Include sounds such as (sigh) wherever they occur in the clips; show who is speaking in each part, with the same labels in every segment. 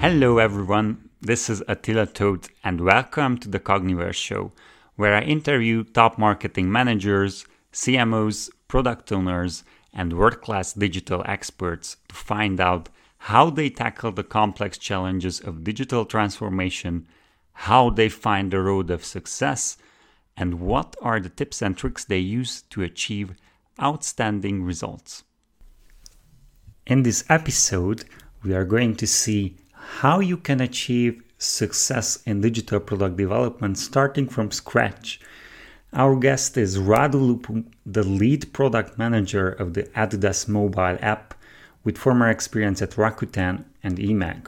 Speaker 1: Hello, everyone. This is Attila Todt, and welcome to the Cogniverse Show, where I interview top marketing managers, CMOs, product owners, and world class digital experts to find out how they tackle the complex challenges of digital transformation, how they find the road of success, and what are the tips and tricks they use to achieve outstanding results. In this episode, we are going to see how you can achieve success in digital product development starting from scratch. Our guest is Radu Lupu, the lead product manager of the Adidas mobile app with former experience at Rakuten and eMAG.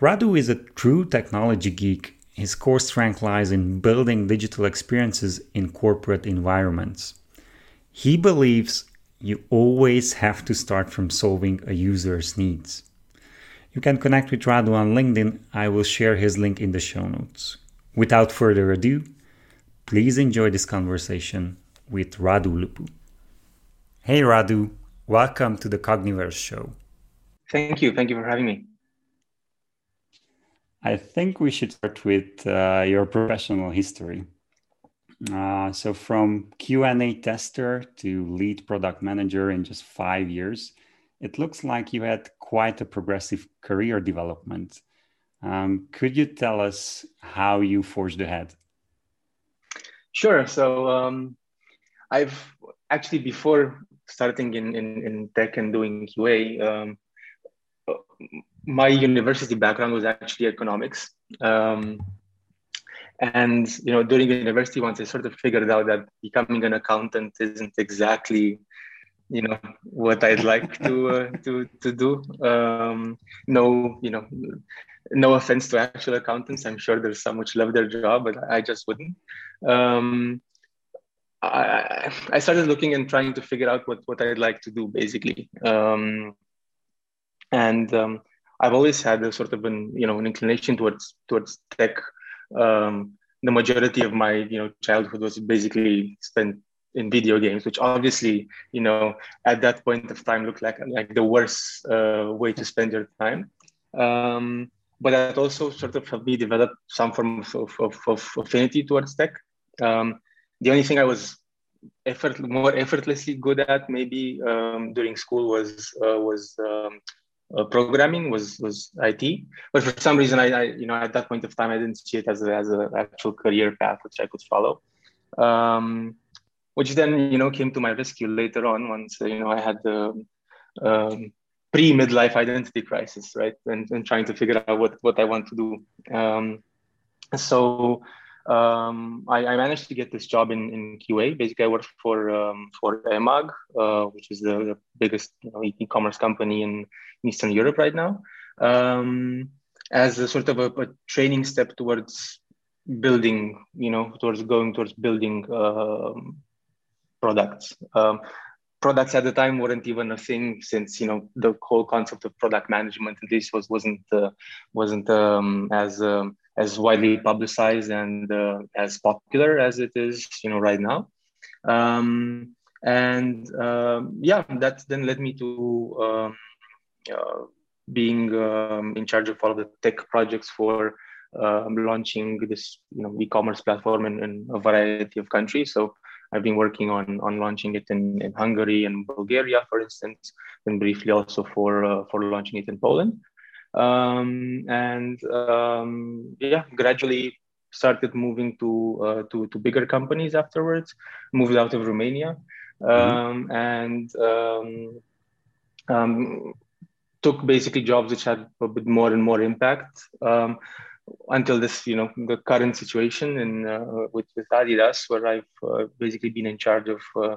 Speaker 1: Radu is a true technology geek. His core strength lies in building digital experiences in corporate environments. He believes you always have to start from solving a user's needs. You can connect with Radu on LinkedIn. I will share his link in the show notes. Without further ado, please enjoy this conversation with Radu Lupu. Hey Radu, welcome to the Cogniverse show.
Speaker 2: Thank you. Thank you for having me.
Speaker 1: I think we should start with uh, your professional history. Uh, so from Q&A tester to lead product manager in just five years, it looks like you had quite a progressive career development. Um, could you tell us how you forged ahead?
Speaker 2: Sure. So um, I've actually before starting in, in, in tech and doing QA, um, my university background was actually economics. Um, and you know, during university, once I sort of figured out that becoming an accountant isn't exactly you know what I'd like to uh, to to do. Um, no, you know, no offense to actual accountants. I'm sure there's some which love their job, but I just wouldn't. Um, I, I started looking and trying to figure out what what I'd like to do, basically. Um, and um, I've always had a sort of an you know an inclination towards towards tech. Um, the majority of my you know childhood was basically spent in video games, which obviously, you know, at that point of time looked like like the worst uh, way to spend your time. Um, but that also sort of helped me develop some form of, of, of affinity towards tech. Um, the only thing I was effort more effortlessly good at maybe um, during school was uh, was um, uh, programming was was IT. But for some reason, I, I, you know at that point of time I didn't see it as a, as an actual career path which I could follow. Um, which then you know came to my rescue later on once you know I had the um, pre midlife identity crisis, right, and, and trying to figure out what what I want to do. Um, so um, I, I, managed to get this job in, in QA. Basically, I worked for um, for eMAG, uh, which is the, the biggest you know, e-commerce company in Eastern Europe right now, um, as a sort of a, a, training step towards building, you know, towards going towards building um, products. Um, products at the time weren't even a thing since you know the whole concept of product management at least was wasn't uh, wasn't um, as um, as widely publicized and uh, as popular as it is you know right now um, and um, yeah that then led me to um, uh, being in charge of all of the tech projects for launching this you know e-commerce platform in, in a variety of countries so I've been working on, on launching it in, in Hungary and Bulgaria, for instance, and briefly also for, uh, for launching it in Poland. Um, and um, yeah, gradually started moving to, uh, to, to bigger companies afterwards, moved out of Romania, mm-hmm. um, mm-hmm. and um, um, took basically jobs which had a bit more and more impact. Until this, you know, the current situation in uh, with, with Adidas, where I've uh, basically been in charge of uh,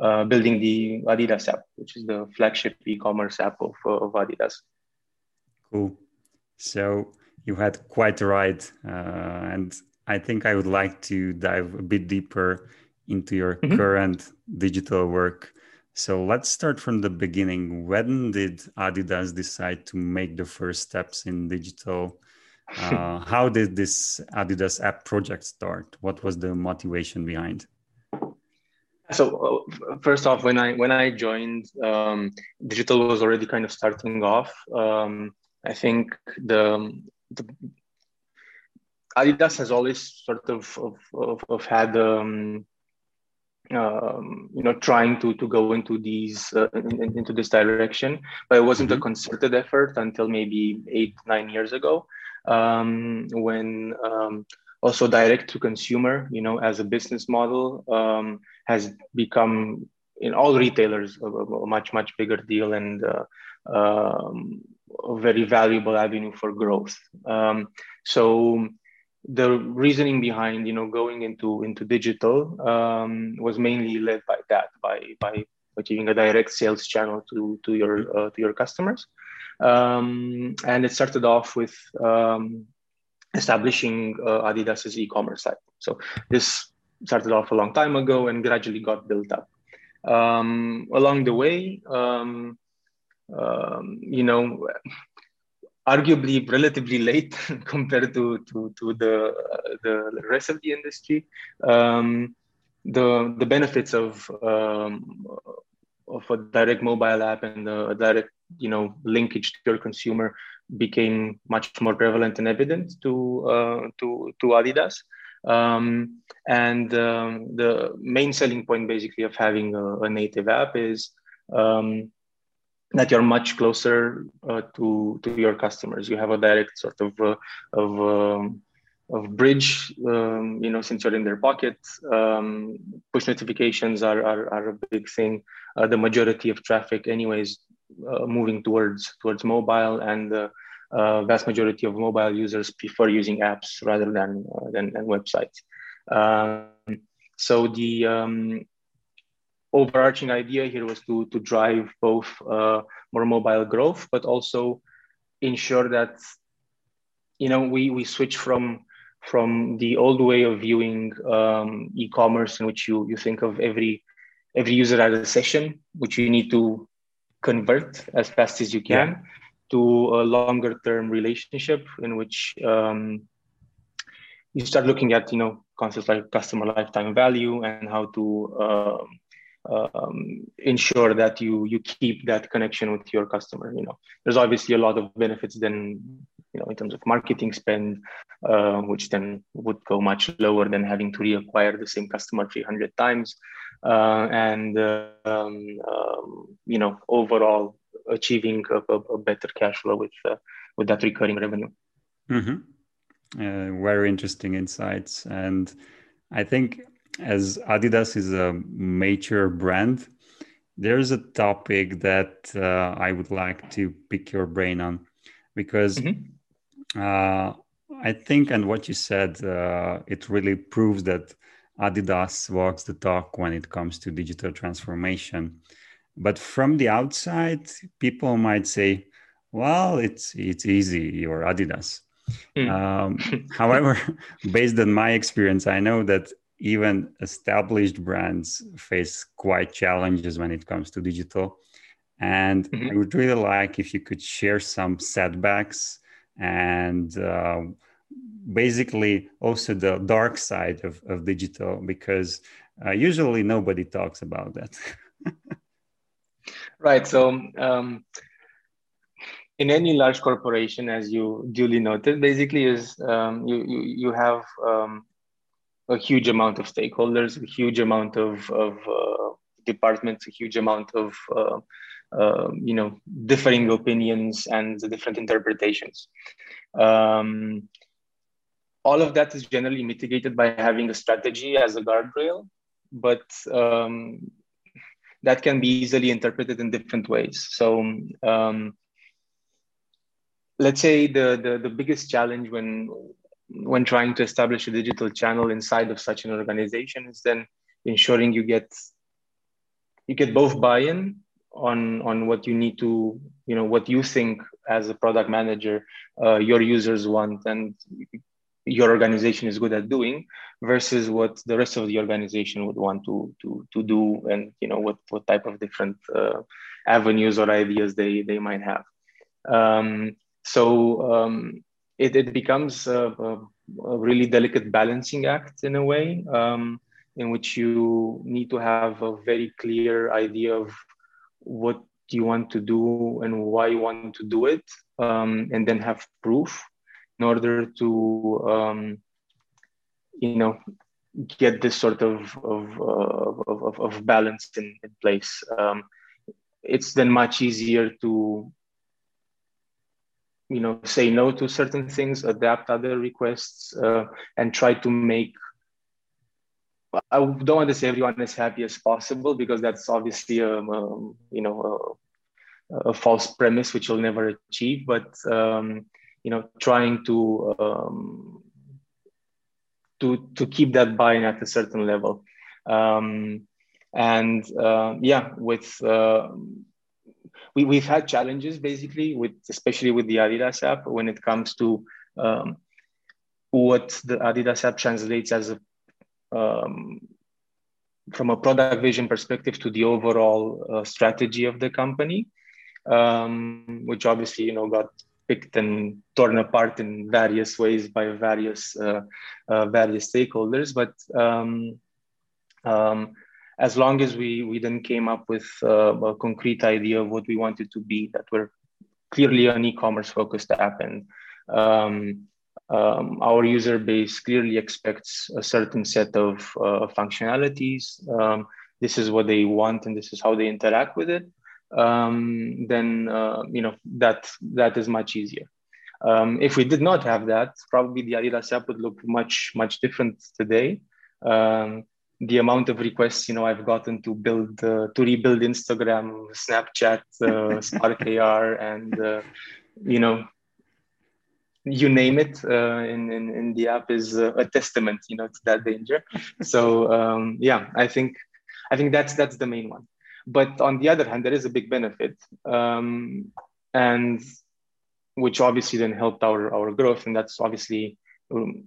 Speaker 2: uh, building the Adidas app, which is the flagship e-commerce app of, uh, of Adidas.
Speaker 1: Cool. So you had quite a ride, and I think I would like to dive a bit deeper into your mm-hmm. current digital work. So let's start from the beginning. When did Adidas decide to make the first steps in digital uh, how did this Adidas app project start? What was the motivation behind?
Speaker 2: So uh, first off, when I when I joined, um, digital was already kind of starting off. Um, I think the, the Adidas has always sort of of, of, of had um, um, you know trying to to go into these uh, in, into this direction, but it wasn't mm-hmm. a concerted effort until maybe eight nine years ago um, when um, also direct to consumer you know as a business model um, has become in all retailers a, a much much bigger deal and uh, um, a very valuable avenue for growth. Um, so the reasoning behind you know going into into digital um, was mainly led by that by by achieving a direct sales channel to to your uh, to your customers um, and it started off with um, establishing uh, adidas's e-commerce site so this started off a long time ago and gradually got built up um, along the way um, um, you know arguably relatively late (laughs) compared to to, to the the rest of the industry. Um, the the benefits of of a direct mobile app and a direct you know linkage to your consumer became much more prevalent and evident to uh, to to Adidas. Um, and um, the main selling point basically of having a, a native app is um, that you're much closer uh, to to your customers. You have a direct sort of uh, of um, of bridge, um, you know, since you're in their pocket. Um, push notifications are, are, are a big thing. Uh, the majority of traffic, anyways, moving towards towards mobile, and the uh, vast majority of mobile users prefer using apps rather than uh, than, than, websites. Um, so the um, overarching idea here was to to drive both uh, more mobile growth, but also ensure that you know we we switch from from the old way of viewing um, e-commerce in which you you think of every every user as a session which you need to convert as fast as you can yeah. to a longer term relationship in which um, you start looking at you know concepts like customer lifetime value and how to um, um, ensure that you you keep that connection with your customer you know there's obviously a lot of benefits then you know in terms of marketing spend uh, which then would go much lower than having to reacquire the same customer 300 times uh, and uh, um, um, you know overall achieving a, a, better cash flow with uh, with that recurring revenue
Speaker 1: mm-hmm. Uh, very interesting insights and i think as Adidas is a major brand, there's a topic that uh, I would like to pick your brain on because mm-hmm. uh, I think, and what you said, uh, it really proves that Adidas walks the talk when it comes to digital transformation. But from the outside, people might say, "Well, it's it's easy. You're Adidas." Mm. Um, (laughs) however, based on my experience, I know that even established brands face quite challenges when it comes to digital. And mm-hmm. I would really like if you could share some setbacks and uh, basically also the dark side of, of digital, because uh, usually nobody talks about that. (laughs)
Speaker 2: right. So, um, in any large corporation, as you duly noted, basically is um, you, you, you have um, a huge amount of stakeholders, a huge amount of, of uh, departments, a huge amount of uh, uh, you know differing opinions and different interpretations. Um, all of that is generally mitigated by having a strategy as a guardrail, but um, that can be easily interpreted in different ways. So um, let's say the, the the biggest challenge when when trying to establish a digital channel inside of such an organization is then ensuring you get you get both buy-in on on what you need to you know what you think as a product manager uh, your users want and your organization is good at doing versus what the rest of the organization would want to to to do and you know what what type of different uh, avenues or ideas they they might have. Um, so um, it, it becomes a, a, really delicate balancing act in a way um, in which you need to have a very clear idea of what you want to do and why you want to do it, um, and then have proof in order to, um, you know, get this sort of of, uh, of, of, balance in, in place. Um, it's then much easier to you know say no to certain things adapt other requests uh, and try to make I don't want to say everyone as happy as possible because that's obviously a, um, um, you know a, a, false premise which you'll never achieve. But um, you know, trying to um, to to keep that buy-in at a certain level, um, and uh, yeah, with uh, we we've had challenges basically with especially with the Adidas app when it comes to um, what the Adidas app translates as a um, from a product vision perspective to the overall uh, strategy of the company, um, which obviously you know got picked and torn apart in various ways by various uh, uh, various stakeholders. But um, um, as long as we we then came up with uh, a concrete idea of what we wanted to be, that we're clearly an e-commerce focused app and um, um, our user base clearly expects a certain set of uh, functionalities. Um, this is what they want, and this is how they interact with it. Um, then uh, you know that that is much easier. Um, if we did not have that, probably the Adidas app would look much much different today. Um, the amount of requests you know I've gotten to build uh, to rebuild Instagram, Snapchat, uh, (laughs) Spark AR, and uh, you know you name it uh, in, in, in the app is uh, a testament you know to that danger so um, yeah i think i think that's that's the main one but on the other hand there is a big benefit um, and which obviously then helped our our growth. And that's obviously um,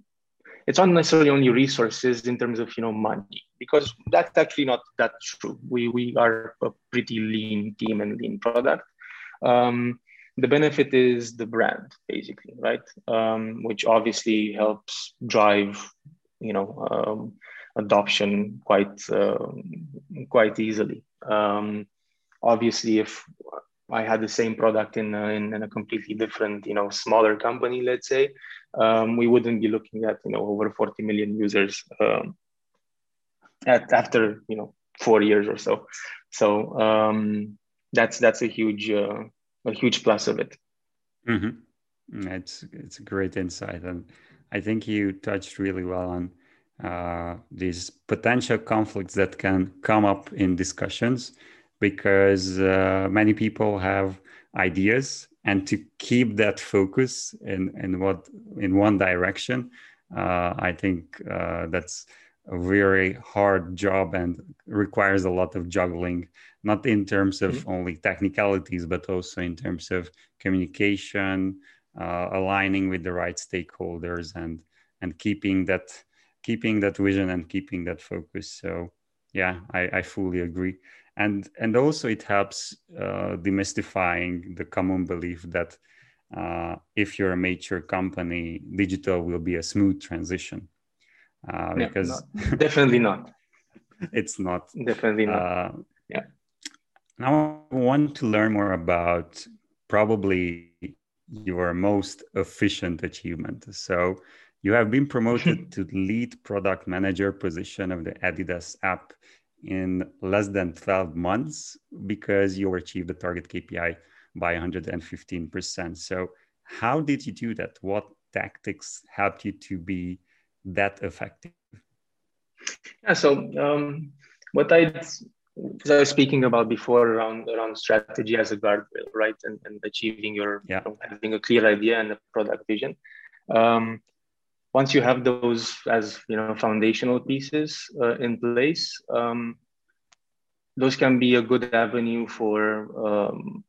Speaker 2: it's not necessarily only resources in terms of you know money because that's actually not that true. We we are a pretty lean team and lean product. Um, the benefit is the brand basically right? Um, which obviously helps drive you know um, adoption quite uh, quite easily um, obviously if i had the same product in a, in, in a completely different you know smaller company let's say um, we wouldn't be looking at you know over 40 million users um, at after you know four years or so so um, that's that's a huge uh, a huge plus of it.
Speaker 1: Mm-hmm. It's it's a great insight, and I think you touched really well on uh, these potential conflicts that can come up in discussions because uh, many people have ideas and to keep that focus in in what in one direction uh, i think uh, that's a very hard job and requires a lot of juggling not in terms of mm-hmm. only technicalities but also in terms of communication uh, aligning with the right stakeholders and and keeping that keeping that vision and keeping that focus so yeah i, I fully agree and and also it helps uh, demystifying the common belief that uh, if you're a mature company digital will be a smooth transition uh, because
Speaker 2: not. definitely not. (laughs)
Speaker 1: it's not
Speaker 2: definitely not. Uh,
Speaker 1: yeah. Now I want to learn more about probably your most efficient achievement. So you have been promoted (laughs) to lead product manager position of the Adidas app in less than 12 months because you achieved the target KPI by 115%. So how did you do that? What tactics helped you to be that effective?
Speaker 2: Yeah, so um, what I I was speaking about before around around strategy as a guardrail, right, and, and achieving your yeah. Having a clear idea and a product vision. Um, once you have those as you know foundational pieces uh, in place, um, those can be a good avenue for um,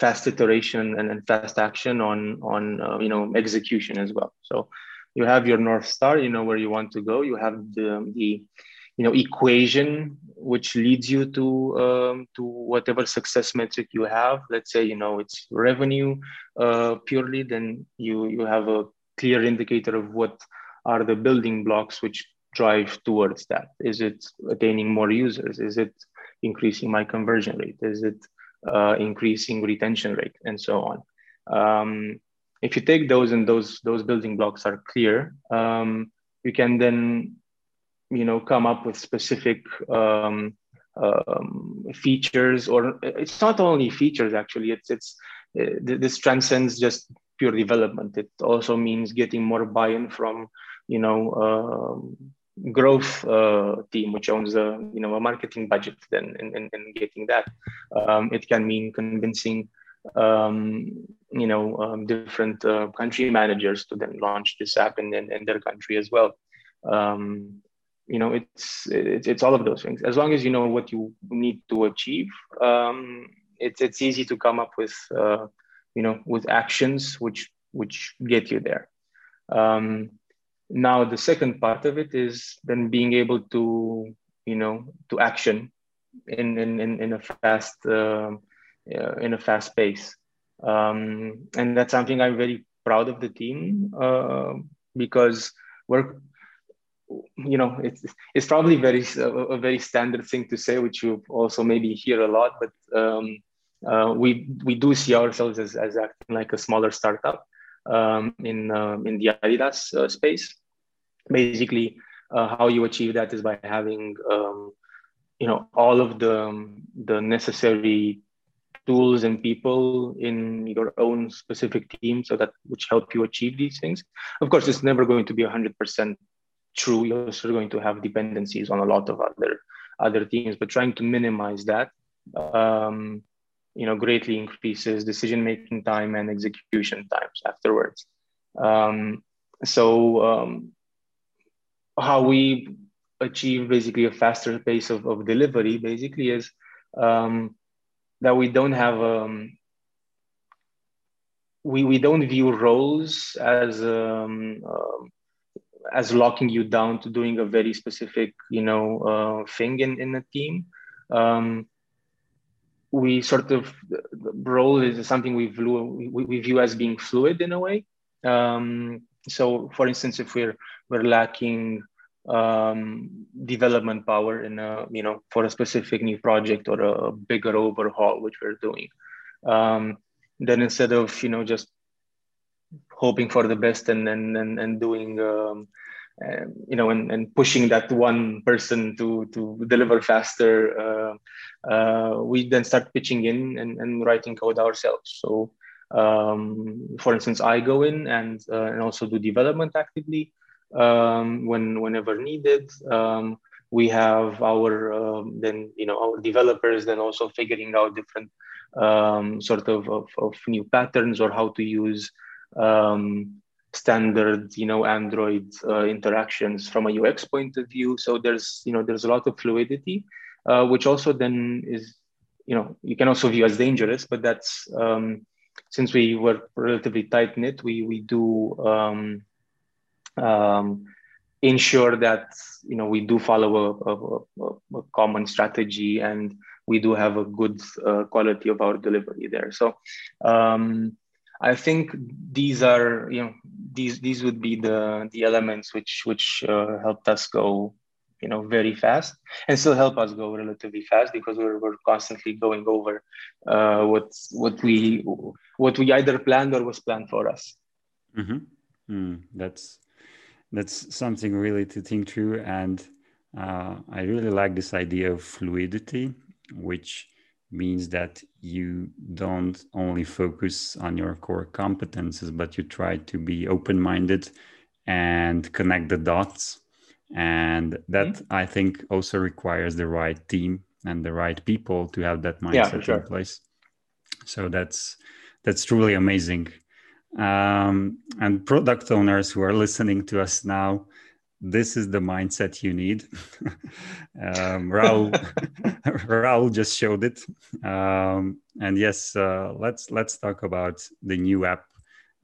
Speaker 2: fast iteration and, and, fast action on on uh, you know execution as well. So you have your north star you know where you want to go you have the, the you know equation which leads you to um, to whatever success metric you have let's say you know it's revenue uh, purely then you you have a clear indicator of what are the building blocks which drive towards that is it attaining more users is it increasing my conversion rate is it uh, increasing retention rate, and so on. Um, if you take those and those those building blocks are clear, um, you can then you know come up with specific um, um, features, or it's not only features actually. It's it's uh, this transcends just pure development. It also means getting more buy-in from you know um, growth uh, team which owns a you know a marketing budget then and, and, getting that. Um, it can mean convincing um, you know um, different uh, country managers to then launch this app in, in, in their country as well. Um, you know it's, it's it's all of those things. As long as you know what you need to achieve it's it's easy to come up with uh, you know with actions which which get you there. Um, now the second part of it is then being able to you know to action in in in, in a fast uh, in a fast pace. Um, and that's something i'm very proud of the team uh, because we're you know it's it's probably very a, very standard thing to say which you also maybe hear a lot but um, uh, we we do see ourselves as, as acting like a smaller startup um, in uh, in the Adidas uh, space. Basically, uh, how you achieve that is by having um, you know all of the the necessary tools and people in your own specific team, so that which help you achieve these things. Of course, it's never going to be hundred percent true. You're also going to have dependencies on a lot of other other teams, but trying to minimize that. Um, you know greatly increases decision making time and execution times afterwards. Um, so um, how we achieve basically a faster pace of, of delivery basically is um, that we don't have um, we, we don't view roles as um, uh, as locking you down to doing a very specific you know uh, thing in, in a team. Um, we sort of role is something we view, we, view as being fluid in a way. Um, so, for instance, if we're we're lacking um, development power in a you know for a specific new project or a bigger overhaul which we're doing, um, then instead of you know just hoping for the best and and and, and doing um, you know, and, and pushing that one person to to deliver faster, uh, uh, we then start pitching in and, and writing code ourselves. So, um, for instance, I go in and uh, and also do development actively um, when whenever needed. Um, we have our um, then you know our developers then also figuring out different um, sort of, of, of new patterns or how to use um, standard you know android uh, interactions from a ux point of view. So there's you know there's a lot of fluidity uh, which also then is you know you can also view as dangerous but that's um, since we were relatively tight knit we we do um, um, ensure that you know we do follow a, a, a, common strategy and we do have a good uh, quality of our delivery there. So um, I think these are you know these these would be the the elements which which uh, helped us go you know very fast and still help us go relatively fast because we're, we're constantly going over uh, what what we what we either planned or was planned for us.
Speaker 1: Mm-hmm. Mm, that's that's something really to think through, and uh, I really like this idea of fluidity, which means that you don't only focus on your core competences, but you try to be open minded and connect the dots. And that mm-hmm. I think also requires the right team and the right people to have that mindset yeah, sure. in place. So that's that's truly amazing. Um, and product owners who are listening to us now, this is the mindset you need. (laughs) um, Radu, (laughs) Radu just showed it. Um, and yes, uh, let's let's talk about the new app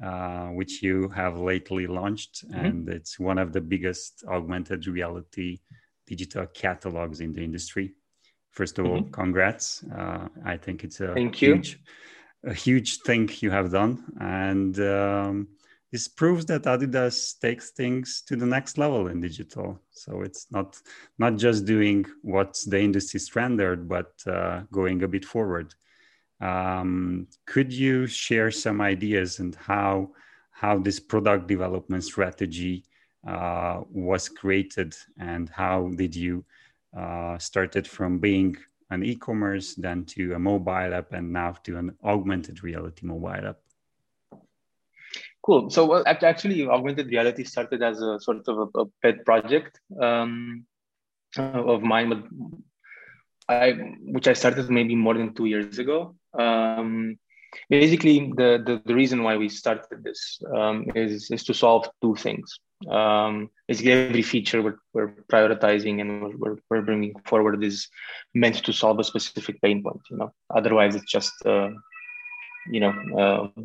Speaker 1: uh, which you have lately launched, mm-hmm. and it's one of the biggest augmented reality digital catalogs in the industry. First of mm-hmm. all, congrats! Uh, I think it's a
Speaker 2: Thank
Speaker 1: huge, you. a huge thing you have done, and um, this proves that Adidas takes things to the next level in digital. So it's not not just doing what's the industry standard, but uh, going a bit forward. Um, could you share some ideas and how how this product development strategy uh, was created and how did you uh, started from being an e-commerce then to a mobile app and now to an augmented reality mobile app
Speaker 2: cool. So well actually augmented reality started as a sort of a, a pet project um, of mine I, which i started maybe more than two years ago. Um, basically the, the, the reason why we started this um, is, is to solve two things. Um, basically every feature we're, we're prioritizing and we're, we're, bringing forward is meant to solve a specific pain point you know? Otherwise it's just uh, you know uh,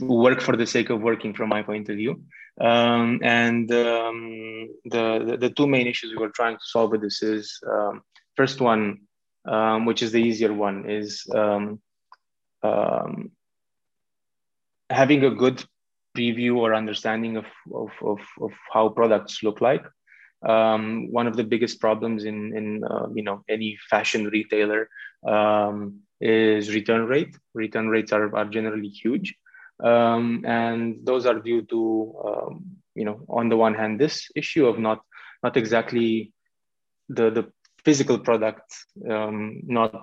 Speaker 2: work for the sake of working from my point of view um, and um, the, the, the two main issues we were trying to solve with this is um, first one um, which is the easier one is um, um, having a good preview or understanding of, of, of, of how products look like. One of the biggest problems in, in uh, you know any fashion retailer is return rate. Return rates are, are generally huge, um, and those are due to um, you know on the one hand this issue of not not exactly the the physical product um, not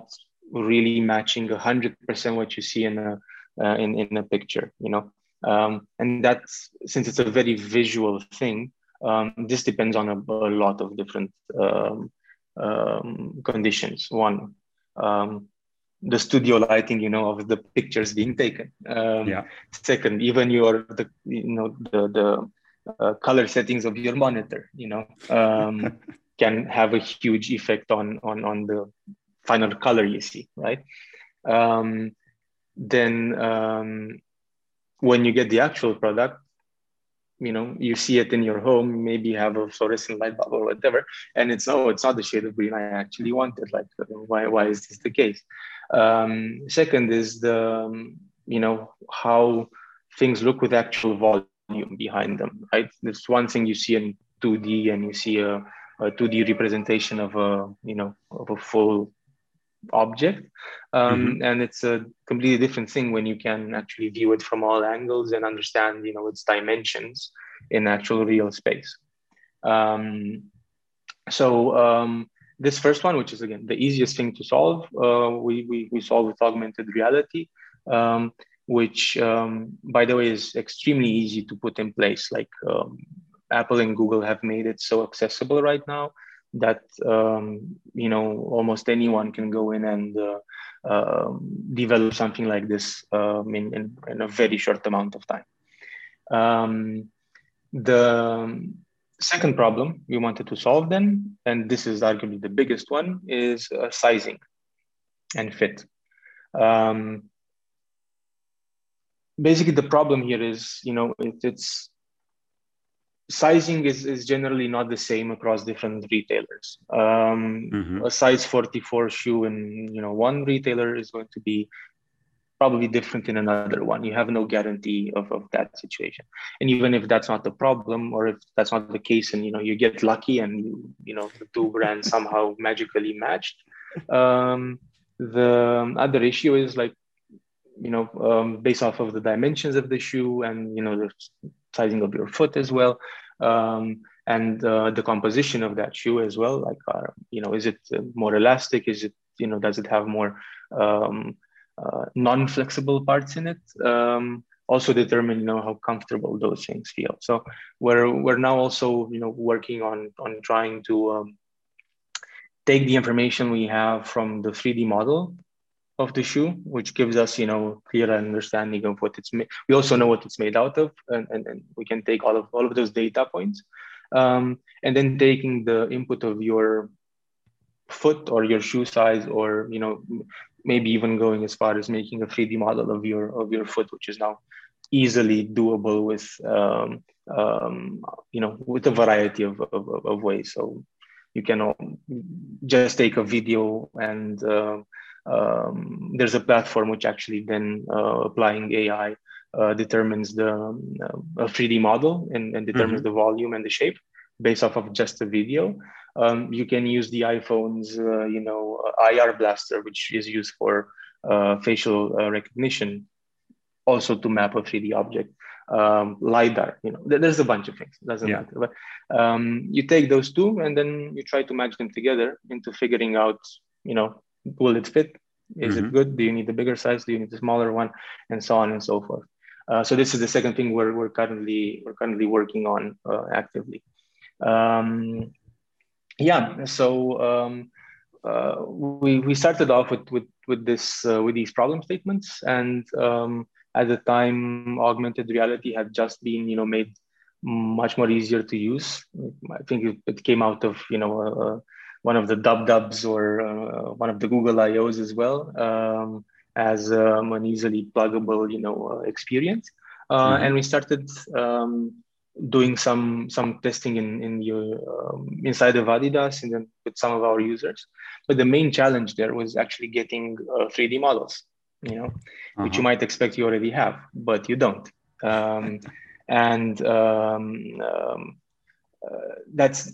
Speaker 2: really matching 100% what you see in a uh, in, in a picture you know? Um, and that's since it's a very visual thing um, this depends on a, a lot of different um, um conditions. One um, the studio lighting you know of the pictures being taken. Um, yeah. second even your the you know the the uh, color settings of your monitor you know (laughs) can have a huge effect on on on the final color you see right? Then when you get the actual product you know you see it in your home maybe you have a fluorescent light bulb or whatever and it's oh it's not the shade of green i actually wanted like why, why is this the case um, second is the um, you know how things look with actual volume behind them right? There's one thing you see in 2d and you see a, a 2d representation of a you know of a full object. Um, mm-hmm. and it's a completely different thing when you can actually view it from all angles and understand you know its dimensions in actual real space. Um, so um, this first one which is again the easiest thing to solve uh, we, we, we solve with augmented reality um, which um, by the way is extremely easy to put in place like um, apple and google have made it so accessible right now that um, you know almost anyone can go in and uh, uh, develop something like this um, in, in, in, a very short amount of time. The second problem we wanted to solve then, and this is arguably the biggest one, is uh, sizing and fit. Um, basically, the problem here is you know it, it's sizing is, is generally not the same across different retailers. Um, mm-hmm. A size 44 shoe in you know one retailer is going to be probably different in another one. You have no guarantee of, of that situation. And even if that's not the problem, or if that's not the case, and you know you get lucky and you you know the two brands somehow magically matched, um, the other issue is like you know um, based off of the dimensions of the shoe and you know the sizing of your foot as well um, and uh, the composition of that shoe as well like uh, you know is it more elastic is it you know does it have more um, uh, non-flexible parts in it um, also determine you know how comfortable those things feel so we're we're now also you know working on on trying to um, take the information we have from the 3d model of the shoe, which gives us, you know, clear understanding of what it's made. We also know what it's made out of, and, and, and we can take all of all of those data points, um, and then taking the input of your foot or your shoe size, or you know, maybe even going as far as making a 3D model of your of your foot, which is now easily doable with um, um, you know with a variety of, of, of ways. So you can just take a video and uh, um, there's a platform which actually then uh, applying AI uh, determines the um, uh, 3D model and, and determines mm-hmm. the volume and the shape based off of just a video. Um, you can use the iPhone's, uh, you know, IR blaster, which is used for uh, facial uh, recognition, also to map a 3D object. Um, lidar, you know, there's a bunch of things. Doesn't yeah. matter. But um, you take those two and then you try to match them together into figuring out, you know, will it fit? Is mm-hmm. it good? Do you need a bigger size? Do you need a smaller one? And so on and so forth. Uh, so this is the second thing we're, we're currently we're currently working on uh, actively. Um, yeah, so um, uh, we we started off with with with this uh, with these problem statements, and um, at the time, augmented reality had just been you know made much more easier to use. I think it, it came out of you know uh, one of the dub dubs or uh, one of the Google I/Os as well. Um, as um, an easily pluggable, you know, uh, experience. Uh, mm-hmm. And we started um, doing some some testing in in your um, inside of Adidas and then with some of our users. But the main challenge there was actually getting uh, 3D models, you know, uh-huh. which you uh-huh. might expect you already have, but you don't. Um, and um, um, uh, that's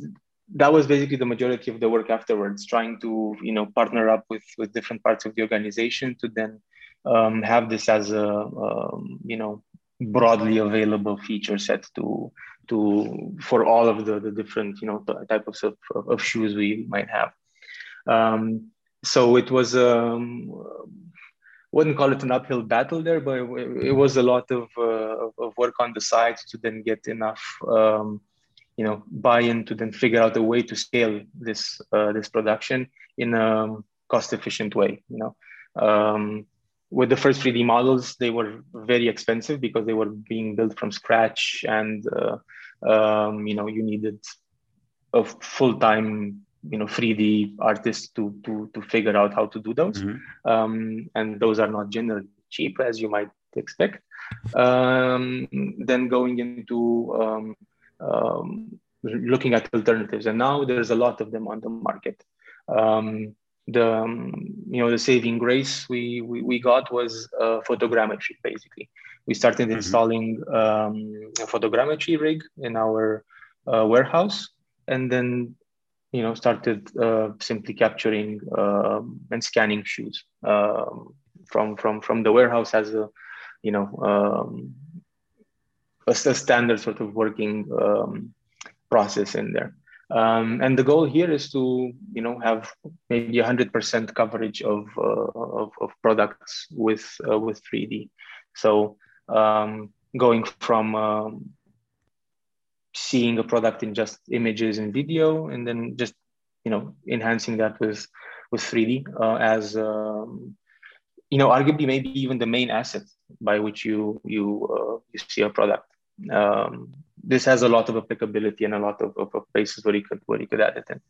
Speaker 2: that was basically the majority of the work afterwards trying to you know partner up with with different parts of the organization to then um, have this as a um, you know broadly available feature set to to for all of the, the different you know types of, of shoes we might have. Um, so it was um, wouldn't call it an uphill battle there but it, it was a lot of, uh, of work on the side to then get enough um, you know buy-in to then figure out a way to scale this uh, this production in a cost efficient way you know. Um, with the first 3d models they were very expensive because they were being built from scratch and uh, um, you know you needed a full-time you know 3d artist to to to figure out how to do those mm-hmm. um, and those are not generally cheap as you might expect um, then going into um, um, looking at alternatives. And now there's a lot of them on the market. Um, the um, you know the saving grace we we, we got was uh, photogrammetry basically. We started mm-hmm. installing um, a photogrammetry rig in our uh, warehouse, and then you know started uh, simply capturing um, and scanning shoes um, from from from the warehouse as a you know um, a, a standard sort of working um, process in there. Um, and the goal here is to, you know, have maybe 100% coverage of, uh, of, of, products with uh, with 3D. So um, going from um, seeing a product in just images and video, and then just, you know, enhancing that with with 3D uh, as um, you know, arguably maybe even the main asset by which you you uh, you see a product um, this has a lot of applicability and a lot of, of, of, places where you could where you could add it in.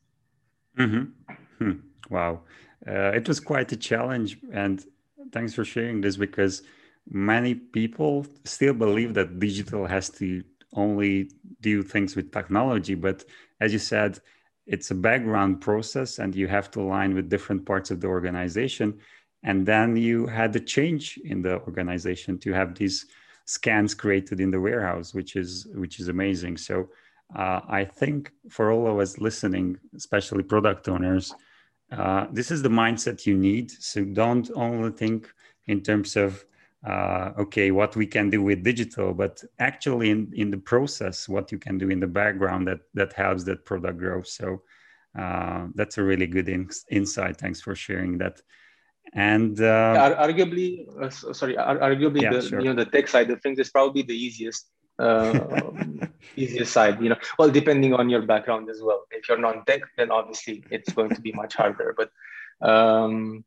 Speaker 1: Mm-hmm. Hmm. Wow, uh, it was quite a challenge, and thanks for sharing this because many people still believe that digital has to only do things with technology, but as you said, it's a background process, and you have to align with different parts of the organization. And then you had the change in the organization to have these scans created in the warehouse, which is which is amazing. So uh, I think for all of us listening, especially product owners, uh, this is the mindset you need. So don't only think in terms of uh, okay what we can do with digital, but actually in in the process what you can do in the background that that helps that product grow. So uh, that's a really good in- insight. Thanks for sharing that. And uh,
Speaker 2: yeah, arguably, uh, sorry, arguably yeah, the sure. you know the tech side of things is probably the easiest uh, (laughs) easiest side. You know, well, depending on your background as well. If you're non-tech, then obviously it's going to be much harder. But um,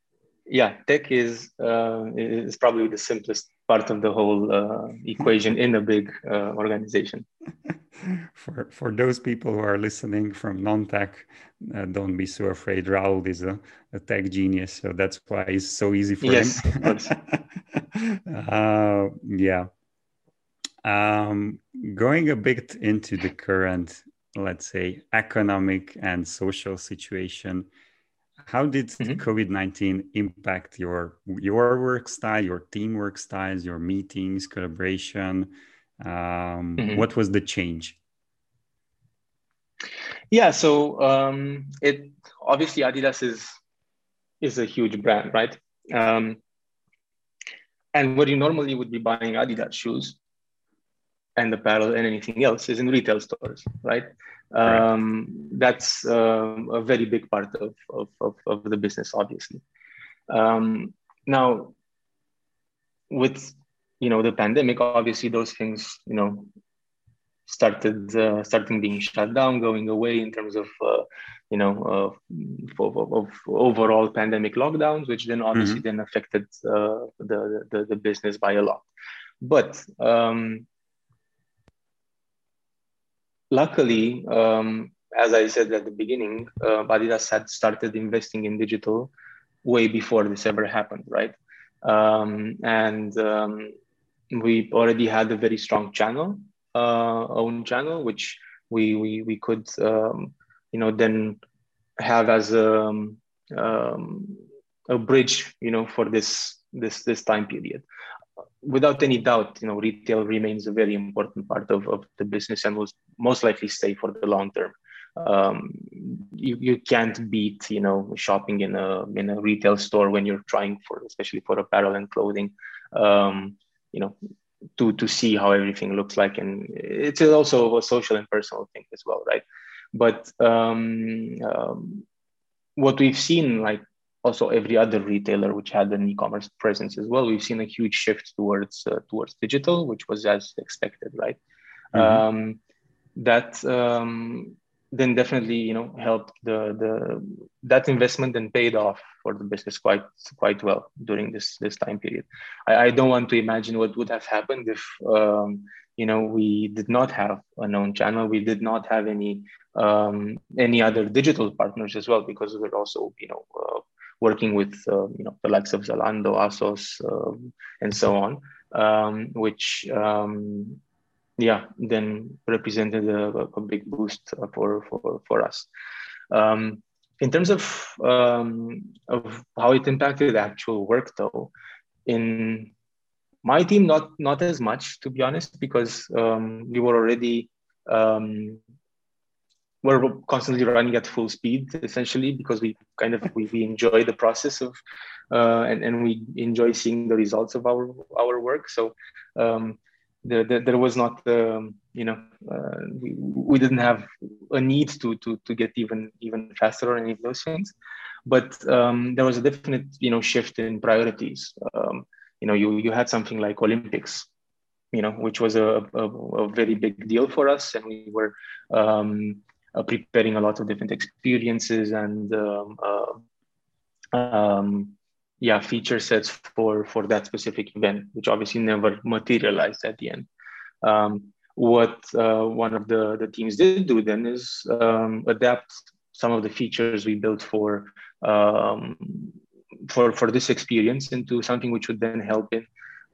Speaker 2: yeah, tech is uh, is probably the simplest part of the whole uh, equation in a big uh, organization. (laughs)
Speaker 1: for for those people who are listening from non-tech, uh, don't be so afraid. Radu is a, a, tech genius, so that's why it's so easy for
Speaker 2: yes,
Speaker 1: him. (laughs) uh, yeah. Um, going a bit into the current, let's say, economic and social situation, how did mm-hmm. COVID nineteen impact your your work style, your teamwork styles, your meetings, collaboration? Um, mm-hmm. What was the change?
Speaker 2: Yeah, so um, it obviously Adidas is is a huge brand, right? Um, and where you normally would be buying Adidas shoes and the apparel and anything else is in retail stores, right? Um, that's um, a very big part of, of, of, of the business, obviously. Um, now, with you know the pandemic, obviously those things you know started uh, starting being shut down, going away in terms of uh, you know uh, of, of, overall pandemic lockdowns, which then obviously mm-hmm. then affected uh, the, the, the business by a lot. But um, luckily, um, as I said at the beginning, uh, Adidas had started investing in digital way before this ever happened, right? Um, and um, we already had a very strong channel, uh, own channel, which we we we could um, you know then have as a um, um, a bridge, you know, for this this this time period without any doubt, you know, retail remains a very important part of, of the business and will most likely stay for the long term. Um, you, you can't beat, you know, shopping in a in a retail store when you're trying for, especially for apparel and clothing, um, you know, to to see how everything looks like, and it's also a social and personal thing as well, right? But um, um what we've seen, like also every other retailer which had an e-commerce presence as well we've seen a huge shift towards uh, towards digital which was as expected right mm-hmm. um, that um, then definitely you know helped the the that investment then paid off for the business quite quite well during this this time period i, I don't want to imagine what would have happened if um, you know we did not have a known channel we did not have any um, any other digital partners as well because we're also you know uh, working with uh, you know the likes of Zalando, ASOS, um, and so on, um, which um, yeah then represented a, a, big boost for for for us. Um, in terms of um, of how it impacted the actual work, though, in my team, not not as much to be honest, because um, we were already um, we're constantly running at full speed essentially because we kind of we, we enjoy the process of uh, and, and we enjoy seeing the results of our our work. So um, the, the, there was not um, you know uh, we, we didn't have a need to to to get even even faster or any of those things. But um, there was a definite you know shift in priorities. Um, you know you you had something like olympics you know which was a, a, a very big deal for us and we were um, preparing a lot of different experiences and um, uh, um, yeah feature sets for for that specific event which obviously never materialized at the end. Um, what uh, one of the the teams did do then is um, adapt some of the features we built for um, for for this experience into something which would then help in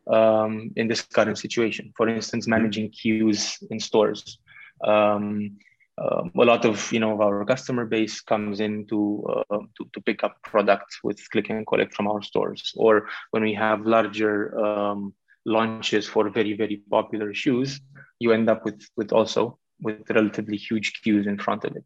Speaker 2: um, in this current situation. For instance managing queues in stores. Um, um, a lot of you know our customer base comes in to, uh, to, to pick up products with click and collect from our stores or when we have larger um, launches for very very popular shoes you end up with with also with relatively huge queues in front of it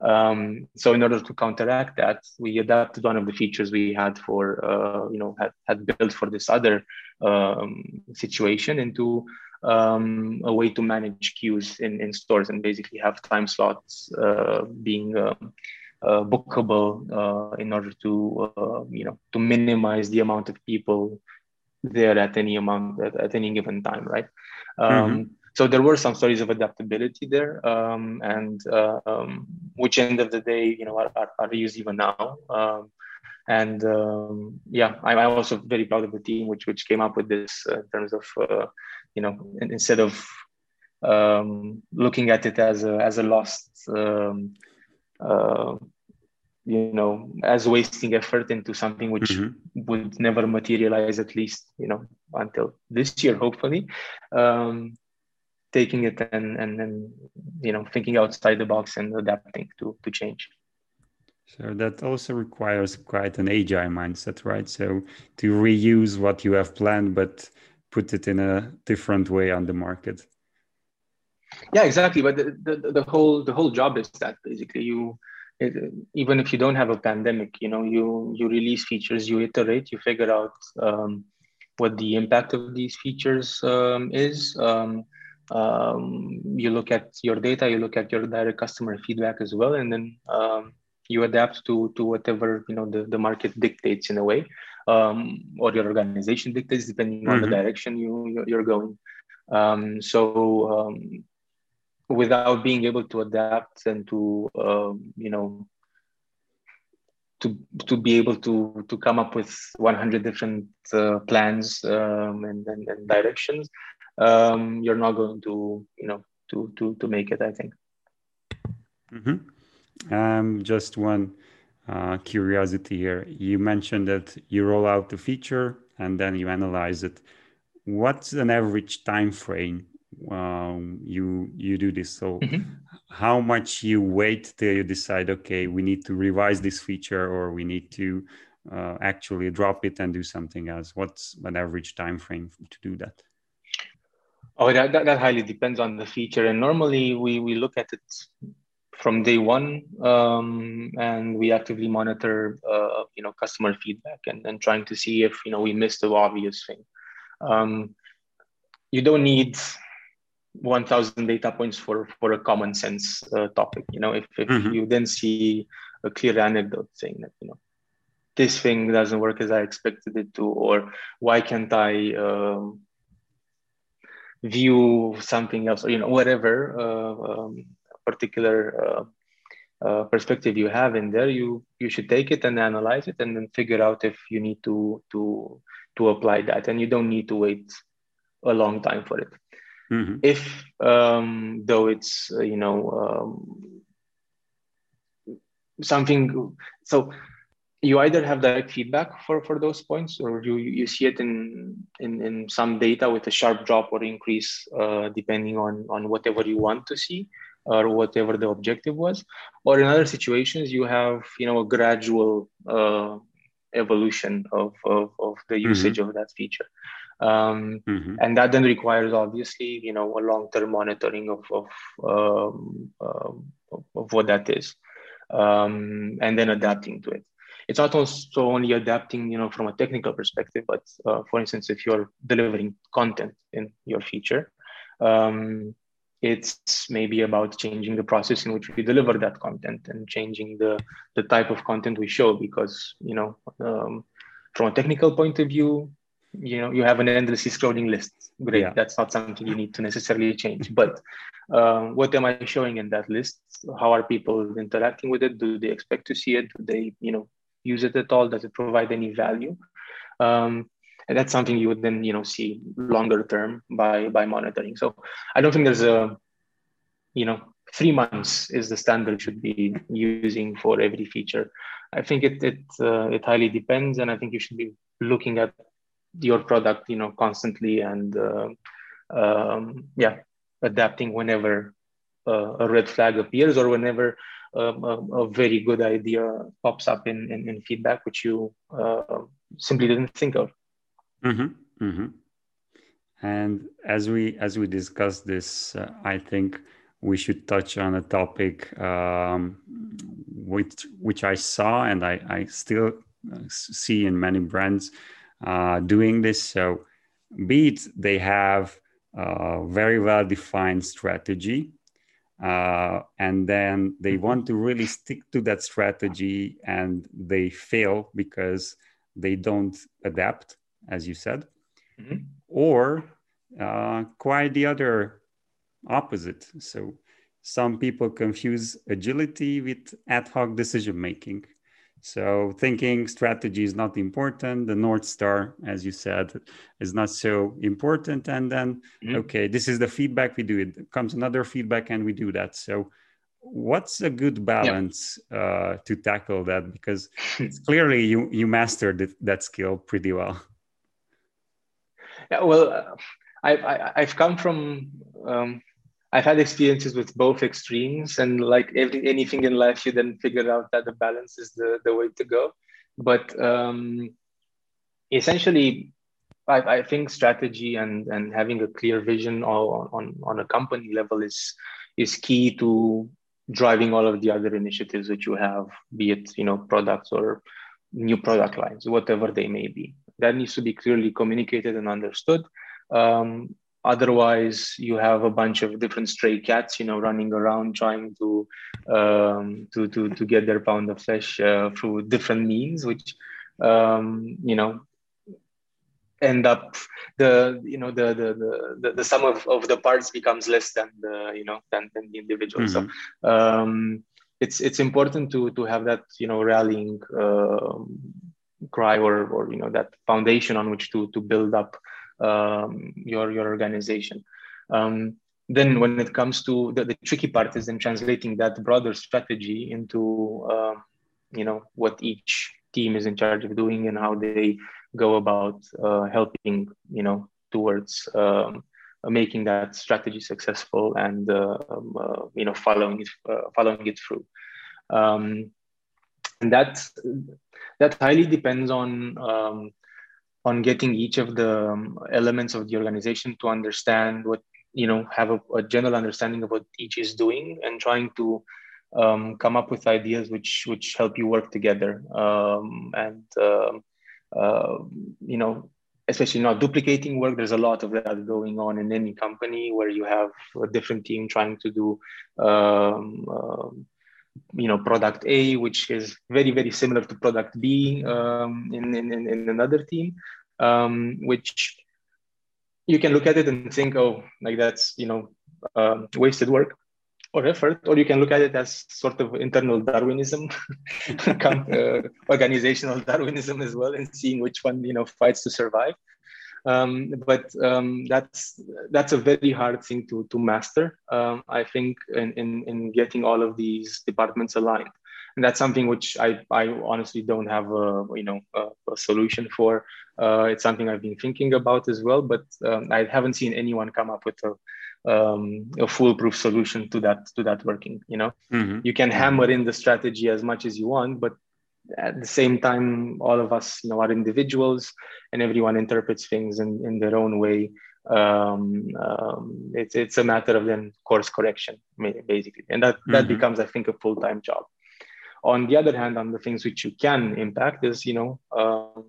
Speaker 2: um, so in order to counteract that we adapted one of the features we had for uh, you know had, had built for this other um, situation into um, a way to manage queues in, in stores and basically have time slots uh, being uh, uh, bookable uh, in order to uh, you know to minimize the amount of people there at any amount at, at any given time, right? Um, mm-hmm. So there were some stories of adaptability there, um, and uh, um, which end of the day, you know, are, are, are used even now. Um, and um, yeah, I'm, I'm, also very proud of the team which which came up with this uh, in terms of uh, you know instead of um, looking at it as a as a lost um, uh, you know as wasting effort into something which mm-hmm. would never materialize at least you know until this year hopefully um, taking it and and then you know thinking outside the box and adapting to to change.
Speaker 1: So that also requires quite an agile mindset right? So to reuse what you have planned but put it in a different way on the market.
Speaker 2: Yeah exactly. But the, the, the whole the whole job is that basically. You it, even if you don't have a pandemic you know you you release features you iterate you figure out um, what the impact of these features um, is. Um, um, you look at your data, you look at your direct customer feedback as well, and then um, you adapt to to whatever you know the, the market dictates in a way, um, or your organization dictates depending mm-hmm. on the mm-hmm. direction you you're going. Um, so without being able to adapt and to you know to to be able to to come up with 100 different uh, plans um, and, and, and, directions um, you're not going to you know to to to make it i think.
Speaker 1: Mm-hmm. um, just one uh, curiosity here. You mentioned that you roll out the feature and then you analyze it. What's an average time frame um, you you do this? So mm-hmm. how much you wait till you decide okay we need to revise this feature or we need to uh, actually drop it and do something else? What's an average time frame to do that
Speaker 2: oh that, that, that highly depends on the feature and normally we, we look at it from day one um, and we actively monitor uh, you know customer feedback and, and trying to see if you know we missed the obvious thing um, you don't need 1000 data points for for a common sense uh, topic you know if, if mm-hmm. you then see a clear anecdote saying that you know this thing doesn't work as i expected it to or why can't i um, view something else or you know whatever uh, um, particular uh, uh, perspective you have in there you you should take it and analyze it and then figure out if you need to to to apply that and you don't need to wait a long time for it Mm-hmm. If um, though it's uh, you know um, something, so you either have direct feedback for for those points, or you you see it in in in some data with a sharp drop or increase uh, depending on on whatever you want to see or whatever the objective was or in other situations you have you know a gradual uh, evolution of, of, of the usage mm-hmm. of that feature um, mm-hmm. and that then requires obviously you know a long-term monitoring of of, um, um, of what that is um, and then adapting to it it's not also only adapting you know from a technical perspective but uh, for instance if you're delivering content in your feature um, it's maybe about changing the process in which we deliver that content and changing the the type of content we show because you know um, from a technical point of view you know you have an endlessly scrolling list. Great. Yeah. that's not something you need to necessarily change. But um, what am i showing in that list? How are people interacting with it? Do they expect to see it? Do they you know use it at all? Does it provide any value? Um, and that's something you would then you know see longer term by by monitoring. So i don't think there's a you know three months is the standard should be using for every feature. I think it it uh, it highly depends and i think you should be looking at your product you know constantly and uh, um, yeah adapting whenever uh, a red flag appears or whenever um, a, a, very good idea pops up in, in, in feedback which you uh, simply didn't think of
Speaker 1: mm-hmm. Mm-hmm. and as we as we discuss this uh, i think we should touch on a topic um, which which i saw and i, I still uh, see in many brands uh, doing this. So, be it they have a very well defined strategy, uh, and then they mm-hmm. want to really stick to that strategy and they fail because they don't adapt, as you said, mm-hmm. or uh, quite the other opposite. So, some people confuse agility with ad hoc decision making. So thinking strategy is not important. The North Star, as you said, is not so important. And then, mm-hmm. okay, this is the feedback we do. It comes another feedback and we do that. So what's a good balance uh, to tackle that? Because it's clearly you, you mastered it, that skill pretty well.
Speaker 2: Yeah, well, uh, I've, i have come from um, I've had experiences with both extremes, and like every anything in life, you then figure out that the balance is the, the way to go. But um, essentially, I, I think strategy and and having a clear vision on, on on a company level is is key to driving all of the other initiatives that you have, be it you know products or new product lines, whatever they may be. that needs to be clearly communicated and understood um, otherwise you have a bunch of different stray cats you know running around trying to um, to, to to get their pound of flesh uh, through different means which um, you know end up the you know the the the, the sum of, of the parts becomes less than the you know than, than the individual mm-hmm. so um it's it's important to to have that you know rallying uh, cry or or you know that foundation on which to to build up um, your your organization. Um, then when it comes to the, the tricky part is in translating that broader strategy into uh, you know what each team is in charge of doing and how they go about uh, helping you know towards um, making that strategy successful and uh, um, uh, you know following it uh, following it through. Um, and that that highly depends on um, on getting each of the um, elements of the organization to understand what you know have a, a general understanding of what each is doing and trying to um, come up with ideas which which help you work together. Um, and uh, uh, you know especially not duplicating work there's a lot of that going on in any company where you have a different team trying to do um, uh, you know product a which is very very similar to product b um, in, in, in another team um, which you can look at it and think oh like that's you know uh, wasted work or effort, or you can look at it as sort of internal Darwinism, (laughs) uh, organizational Darwinism as well, and seeing which one you know fights to survive. Um, but um, that's that's a very hard thing to to master. Um, I think in, in, in getting all of these departments aligned, and that's something which I I honestly don't have a you know a, a solution for. Uh, it's something I've been thinking about as well, but um, I haven't seen anyone come up with a um, a foolproof solution to that to that working you know mm-hmm. you can hammer in the strategy as much as you want but at the same time all of us you know are individuals and everyone interprets things in, in their own way. Um, um, it's it's a matter of then course correction basically. And that mm-hmm. that becomes i think a full-time job. On the other hand on the things which you can impact is you know uh,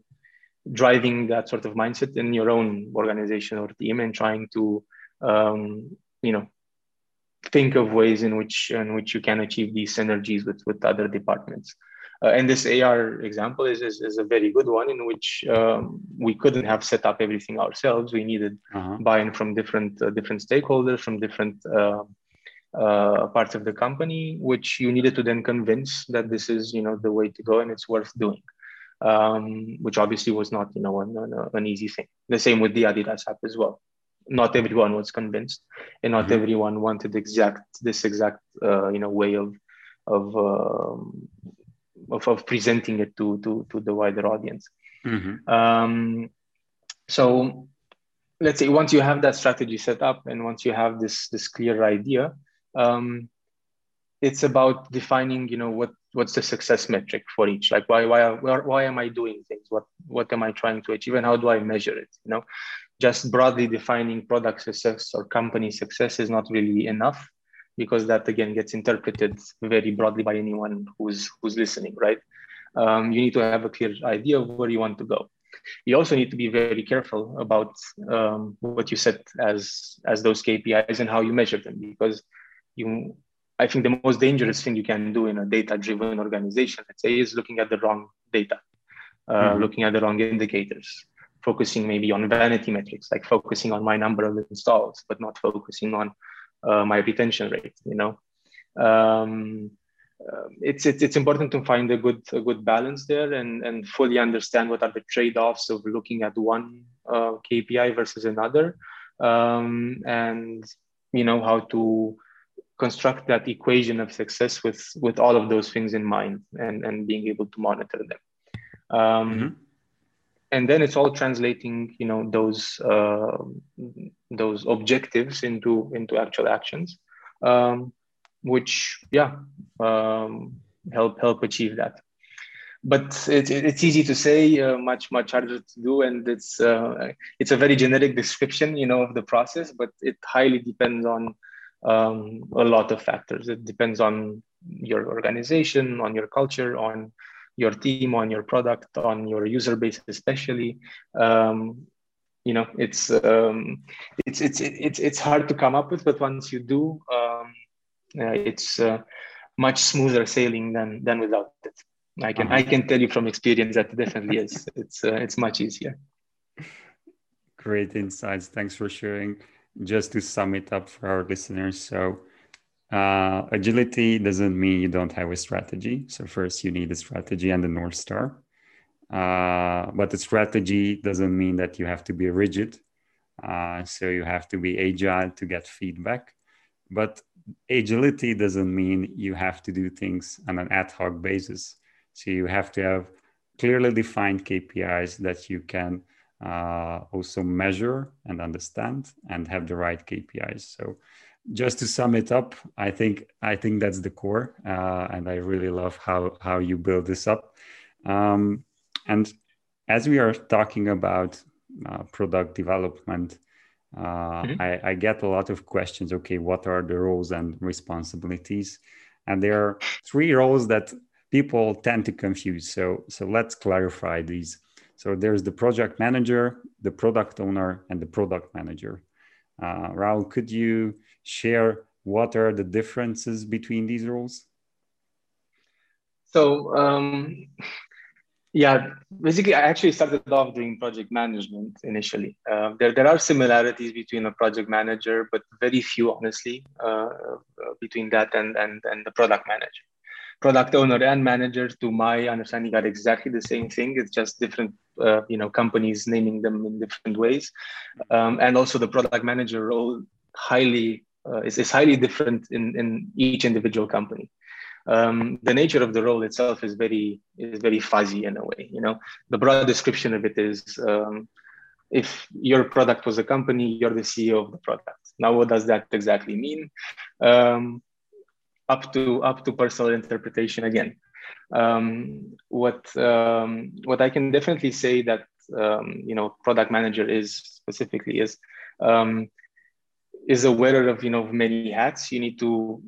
Speaker 2: driving that sort of mindset in your own organization or team and trying to um, you know think of ways in which in which you can achieve these synergies with with other departments uh, and this AR example is, is, is, a very good one in which um, we couldn't have set up everything ourselves. We needed uh-huh. buy-in from different uh, different stakeholders from different uh, uh, parts of the company, which you needed to then convince that this is you know the way to go and it's worth doing. Um, which obviously was not you know an, an, easy thing. The same with the Adidas app as well not everyone was convinced and not mm-hmm. everyone wanted exact this exact uh, you know way of of, um, of, of presenting it to to to the wider audience. Mm-hmm. um, so let's say once you have that strategy set up and once you have this this clear idea um, it's about defining you know what what's the success metric for each? Like why why why, why am i doing things? What what am i trying to achieve and how do i measure it you know? Just broadly defining product success or company success is not really enough because that again gets interpreted very broadly by anyone who's who's listening right um, you need to have a clear idea of where you want to go you also need to be very careful about um, what you set as as those kpis and how you measure them because you i think the most dangerous thing you can do in a data driven organization let's say is looking at the wrong data uh, mm-hmm. looking at the wrong indicators focusing maybe on vanity metrics, like focusing on my number of installs, but not focusing on uh, my retention rate. You know, um, uh, it's, it's it's important to find a good a good balance there and and fully understand what are the trade offs of looking at one uh, KPI versus another, um, and you know how to construct that equation of success with with all of those things in mind and and being able to monitor them. Um, mm-hmm and then it's all translating you know those uh, those objectives into into actual actions um, which yeah um, help help achieve that. But it, it's easy to say uh, much much harder to do. And it's uh, it's a very generic description you know of the process but it highly depends on um, a lot of factors. It depends on your organization on your culture on your team, on your product, on your user base, especially. Um, you know, it's um, it's it's it's it's hard to come up with, but once you do, um, uh, it's uh, much smoother sailing than than without it. I can uh-huh. I can tell you from experience that definitely is. (laughs) It's uh, it's much easier.
Speaker 1: Great insights. Thanks for sharing. Just to sum it up for our listeners, so uh, agility doesn't mean you don't have a strategy. So first, you need a strategy and a north star. Uh, but the strategy doesn't mean that you have to be rigid. Uh, so you have to be agile to get feedback. But agility doesn't mean you have to do things on an ad hoc basis. So you have to have clearly defined KPIs that you can uh, also measure and understand and have the right KPIs. So just to sum it up, I think I think that's the core, uh, and I really love how how you build this up. Um, and as we are talking about uh, product development, uh, mm-hmm. I, I, get a lot of questions. Okay, what are the roles and responsibilities? And there are three roles that people tend to confuse. So so let's clarify these. So there's the project manager, the product owner, and the product manager. Uh, Radu, could you share what are the differences between these roles?
Speaker 2: So, um, yeah, basically, I actually started off doing project management initially. Uh, there, there are similarities between a project manager, but very few, honestly, uh, between that and, and, and the product manager. Product owner and manager, to my understanding, are exactly the same thing. It's just different, uh, you know, companies naming them in different ways. Um, and also, the product manager role highly uh, is, is highly different in, in each individual company. Um, the nature of the role itself is very is very fuzzy in a way. You know, the broad description of it is um, if your product was a company, you're the CEO of the product. Now, what does that exactly mean? Um, up to up to personal interpretation again. Um, what um, what I can definitely say that um, you know product manager is specifically is um, a wearer of you know many hats you need to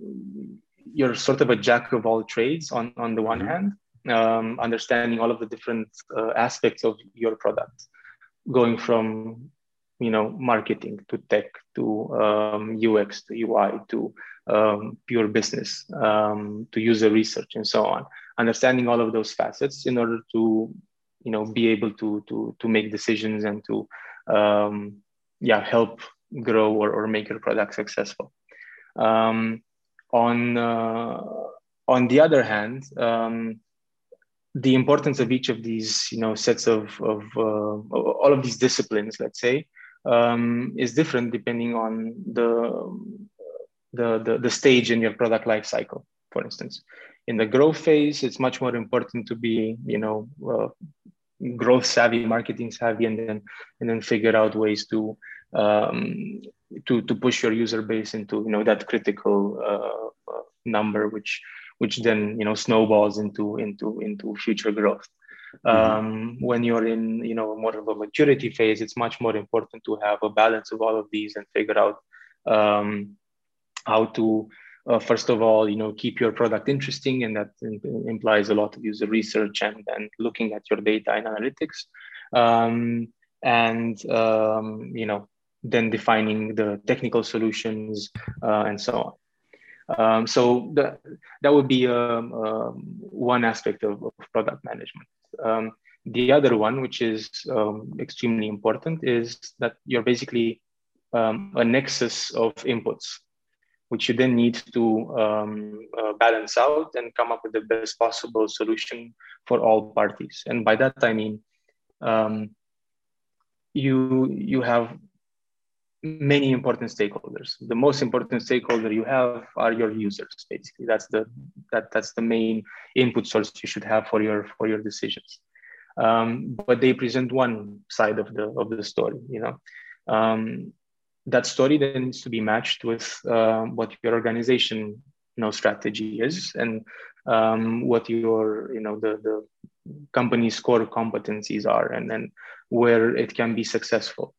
Speaker 2: you're sort of a jack of all trades on on the one mm-hmm. hand um, understanding all of the different uh, aspects of your product going from you know marketing to tech to um, ux to ui to um, pure business um, to user research and so on understanding all of those facets in order to you know be able to to to make decisions and to um, yeah help grow or, or make your product successful. Um, on uh, on the other hand, um, the importance of each of these you know sets of of uh, all of these disciplines, let's say, um, is different depending on the, the the the stage in your product life cycle. For instance, in the growth phase, it's much more important to be you know uh, growth savvy, marketing savvy, and then and then figure out ways to um, to to push your user base into you know that critical uh, uh, number, which which then you know snowballs into into into future growth. Mm-hmm. Um, when you're in you know more of a maturity phase, it's much more important to have a balance of all of these and figure out um, how to uh, first of all, you know, keep your product interesting, and that implies a lot of user research and, and looking at your data and analytics, um, and um, you know, then defining the technical solutions uh, and so on. Um, so that that would be um, um, one aspect of, of product management. Um, the other one, which is um, extremely important, is that you're basically a nexus of inputs, which you then need to uh, balance out and come up with the best possible solution for all parties. And by that I mean you you have many important stakeholders. The most important stakeholder you have are your users. Basically, that's the that that's the main input source you should have for your for your decisions. Um, but they present one side of the of the story. You know, um, that story then needs to be matched with uh, what your organization you know strategy is and um, what your you know the the company's core competencies are, and then where it can be successful.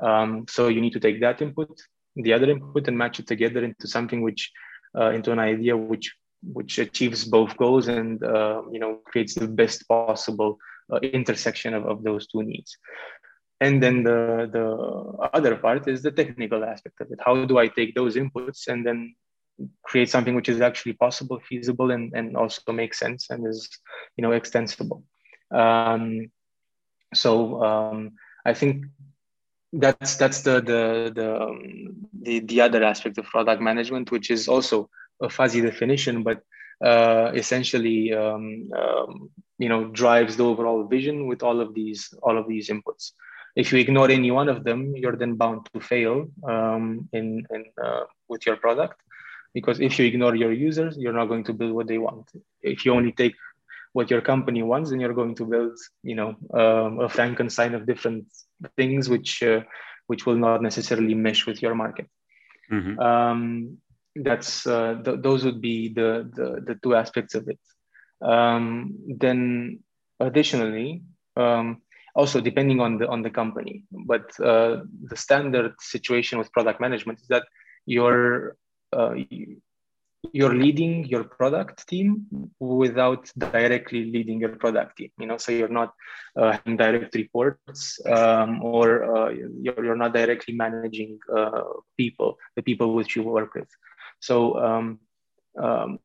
Speaker 2: Um, so you need to take that input, the other input, and match it together into something which, uh, into an idea which which achieves both goals and uh, you know creates the best possible uh, intersection of, of those two needs. And then the the other part is the technical aspect of it. How do i take those inputs and then create something which is actually possible feasible and, and also makes sense and is you know extensible? Um, so um, i think that's that's the the the, um, the the other aspect of product management which is also a fuzzy definition but uh, essentially um, um, you know drives the overall vision with all of these all of these inputs. If you ignore any one of them you're then bound to fail um, in, in uh, with your product because if you ignore your users you're not going to build what they want. If you only take what your company wants then you're going to build you know um, a frankenstein of different things which uh, which will not necessarily mesh with your market mm-hmm. um, that's uh, th- those would be the, the, the two aspects of it um, then additionally um, also depending on the on the company but uh, the standard situation with product management is that you're uh, you're leading your product team without directly leading your product team you know so you're not uh, having direct reports um, or uh, you're, you're not directly managing uh, people the people which you work with. So um, um,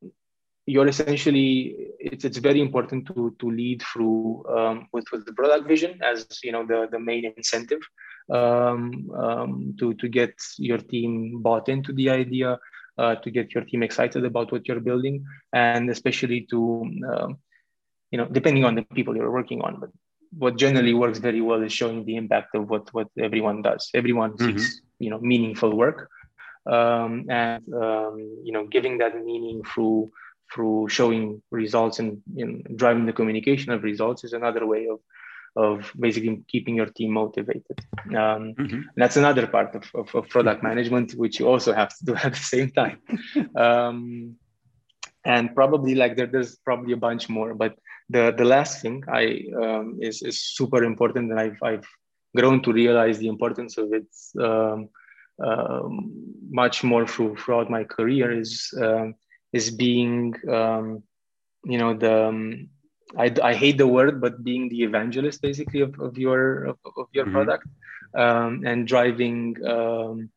Speaker 2: you're essentially it's, it's very important to to lead through um, with, with the product vision as you know the, the main incentive um, um, to to get your team bought into the idea uh, to get your team excited about what you're building and especially to um, you know depending on the people you're working on but what generally works very well is showing the impact of what what everyone does everyone mm-hmm. seeks you know meaningful work um, and um, you know giving that meaning through through showing results and you know, driving the communication of results is another way of of basically keeping your team motivated. Um, mm-hmm. That's another part of, of, of, product management, which you also have to do (laughs) at the same time. um, and probably like there, there's probably a bunch more, but the, the last thing I um, is, is super important and I've, I've grown to realize the importance of it um, um, much more through, throughout my career is, um, is being, you know, the, I, I hate the word, but being the evangelist basically of, of your of, of your mm-hmm. product um, and driving um,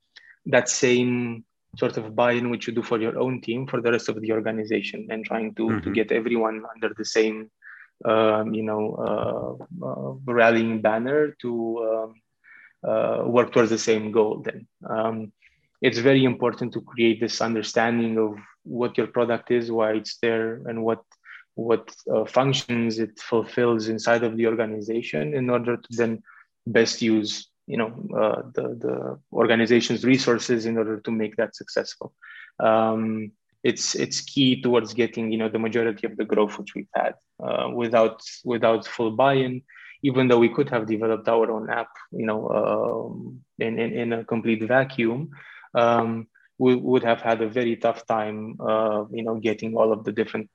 Speaker 2: that same sort of buy-in which you do for your own team for the rest of the organization and trying to, mm-hmm. to get everyone under the same um, you know uh, uh, rallying banner to um, uh, work towards the same goal then um, it's very important to create this understanding of what your product is why it's there and what what uh, functions it fulfills inside of the organization in order to then best use you know uh, the the organization's resources in order to make that successful. Um, it's it's key towards getting you know the majority of the growth which we've had uh, without without full buy-in even though we could have developed our own app you know um, in, in, in a complete vacuum um, we would have had a very tough time uh, you know getting all of the different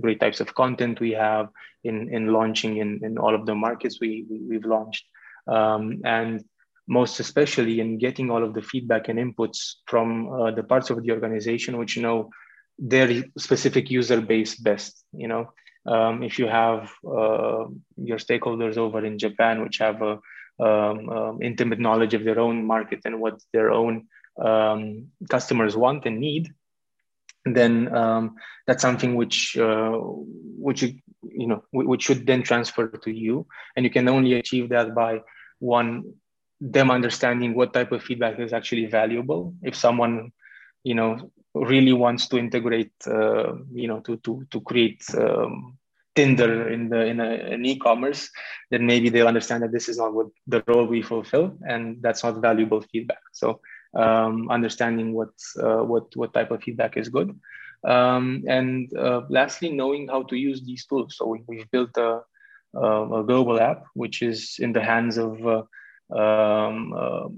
Speaker 2: great types of content we have in, in launching in, in all of the markets we, we, have launched. Um, and most especially in getting all of the feedback and inputs from uh, the parts of the organization which know their specific user base best. You know, um, if you have uh, your stakeholders over in Japan, which have a um, um intimate knowledge of their own market and what their own um, customers want and need, then um, that's something which uh, which you, you know which should then transfer to you. And you can only achieve that by one them understanding what type of feedback is actually valuable. If someone you know really wants to integrate uh, you know to to to create um, tinder in the in, a, in e-commerce then maybe they'll understand that this is not what the role we fulfill and that's not valuable feedback. So um, understanding what uh, what what type of feedback is good, um, and uh, lastly, knowing how to use these tools. So we, have built a, a, global app which is in the hands of uh, um, uh,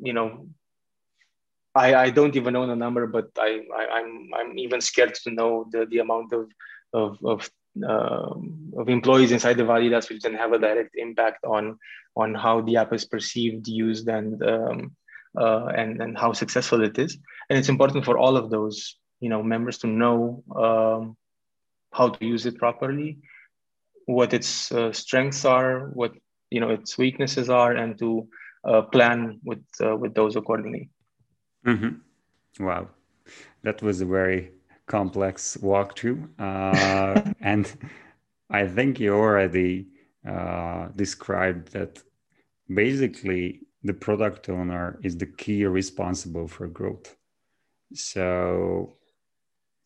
Speaker 2: you know. I, I don't even know the number, but I, am I'm, I'm even scared to know the, the amount of of, of uh, of employees inside the Adidas, which then have a direct impact on on how the app is perceived, used, and um, uh, and and how successful it is. And it's important for all of those you know members to know um, how to use it properly, what its uh, strengths are, what you know its weaknesses are, and to uh, plan with uh, with those accordingly.
Speaker 1: Mm-hmm. Wow, that was a very complex walkthrough, uh, (laughs) and I think you already uh, described that basically the product owner is the key responsible for growth. So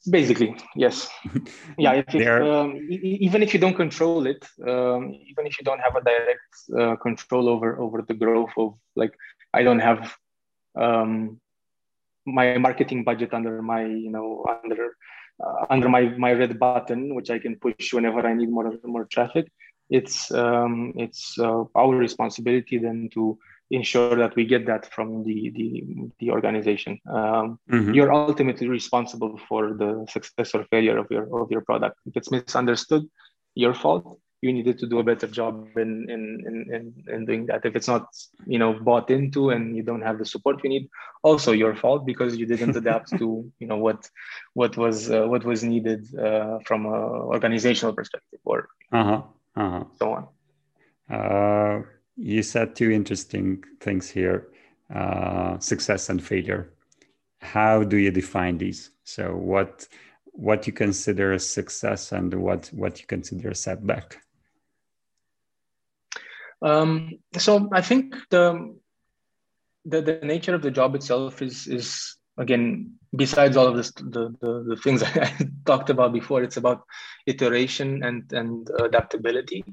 Speaker 2: basically yes (laughs) yeah if, if um, even if you don't control it um, even if you don't have a direct uh, control over over the growth of like i don't have um, my marketing budget under my you know under uh, under my my red button which i can push whenever i need more more traffic it's um, it's uh, our responsibility then to ensure that we get that from the the, the organization. Um, mm-hmm. You're ultimately responsible for the success or failure of your of your product. If it's misunderstood, your fault. You needed to do a better job in in, in, in doing that. If it's not you know bought into and you don't have the support you need, also your fault because you didn't adapt to you know what what was uh, what was needed uh, from a organizational perspective or uh-huh. Uh-huh. so on.
Speaker 1: Uh you said two interesting things here uh, success and failure. How do you define these? So what what you consider a success and what what you consider a setback?
Speaker 2: Um, so i think the, the the nature of the job itself is is again besides all of this the, the, the things (laughs) i talked about before it's about iteration and and adaptability.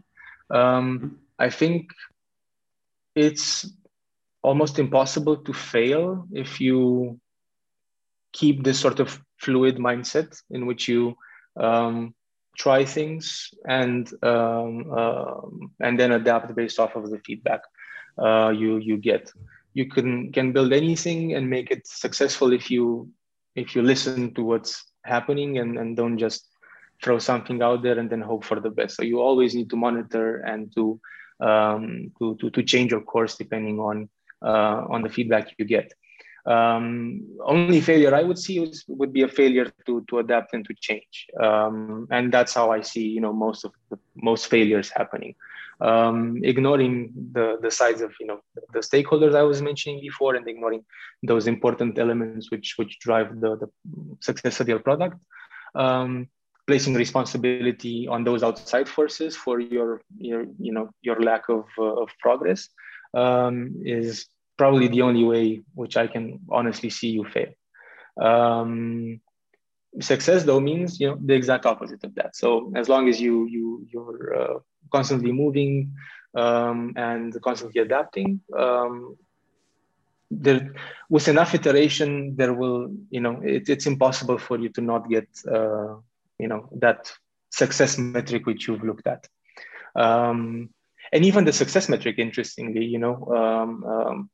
Speaker 2: Um, i think it's almost impossible to fail if you keep this sort of fluid mindset in which you um, try things and um, uh, and then adapt based off of the feedback uh, you you get. You can can build anything and make it successful if you if you listen to what's happening and, and don't just throw something out there and then hope for the best. So you always need to monitor and to um, to, to, to change your course depending on, uh, on the feedback you get. Um, only failure I would see would be a failure to, to adapt and to change. Um, and that's how I see, you know, most of the most failures happening. Um, ignoring the, the sides of, you know, the stakeholders I was mentioning before and ignoring those important elements which, which drive the, the success of your product. Um, placing responsibility on those outside forces for your your you know your lack of uh, of progress um, is probably the only way which I can honestly see you fail. Um, success though means you know the exact opposite of that. So as long as you you you're uh, constantly moving um, and constantly adapting, um, there with enough iteration there will you know it, it's impossible for you to not get uh, you know that success metric which you've looked at. Um, and even the success metric interestingly you know um, um,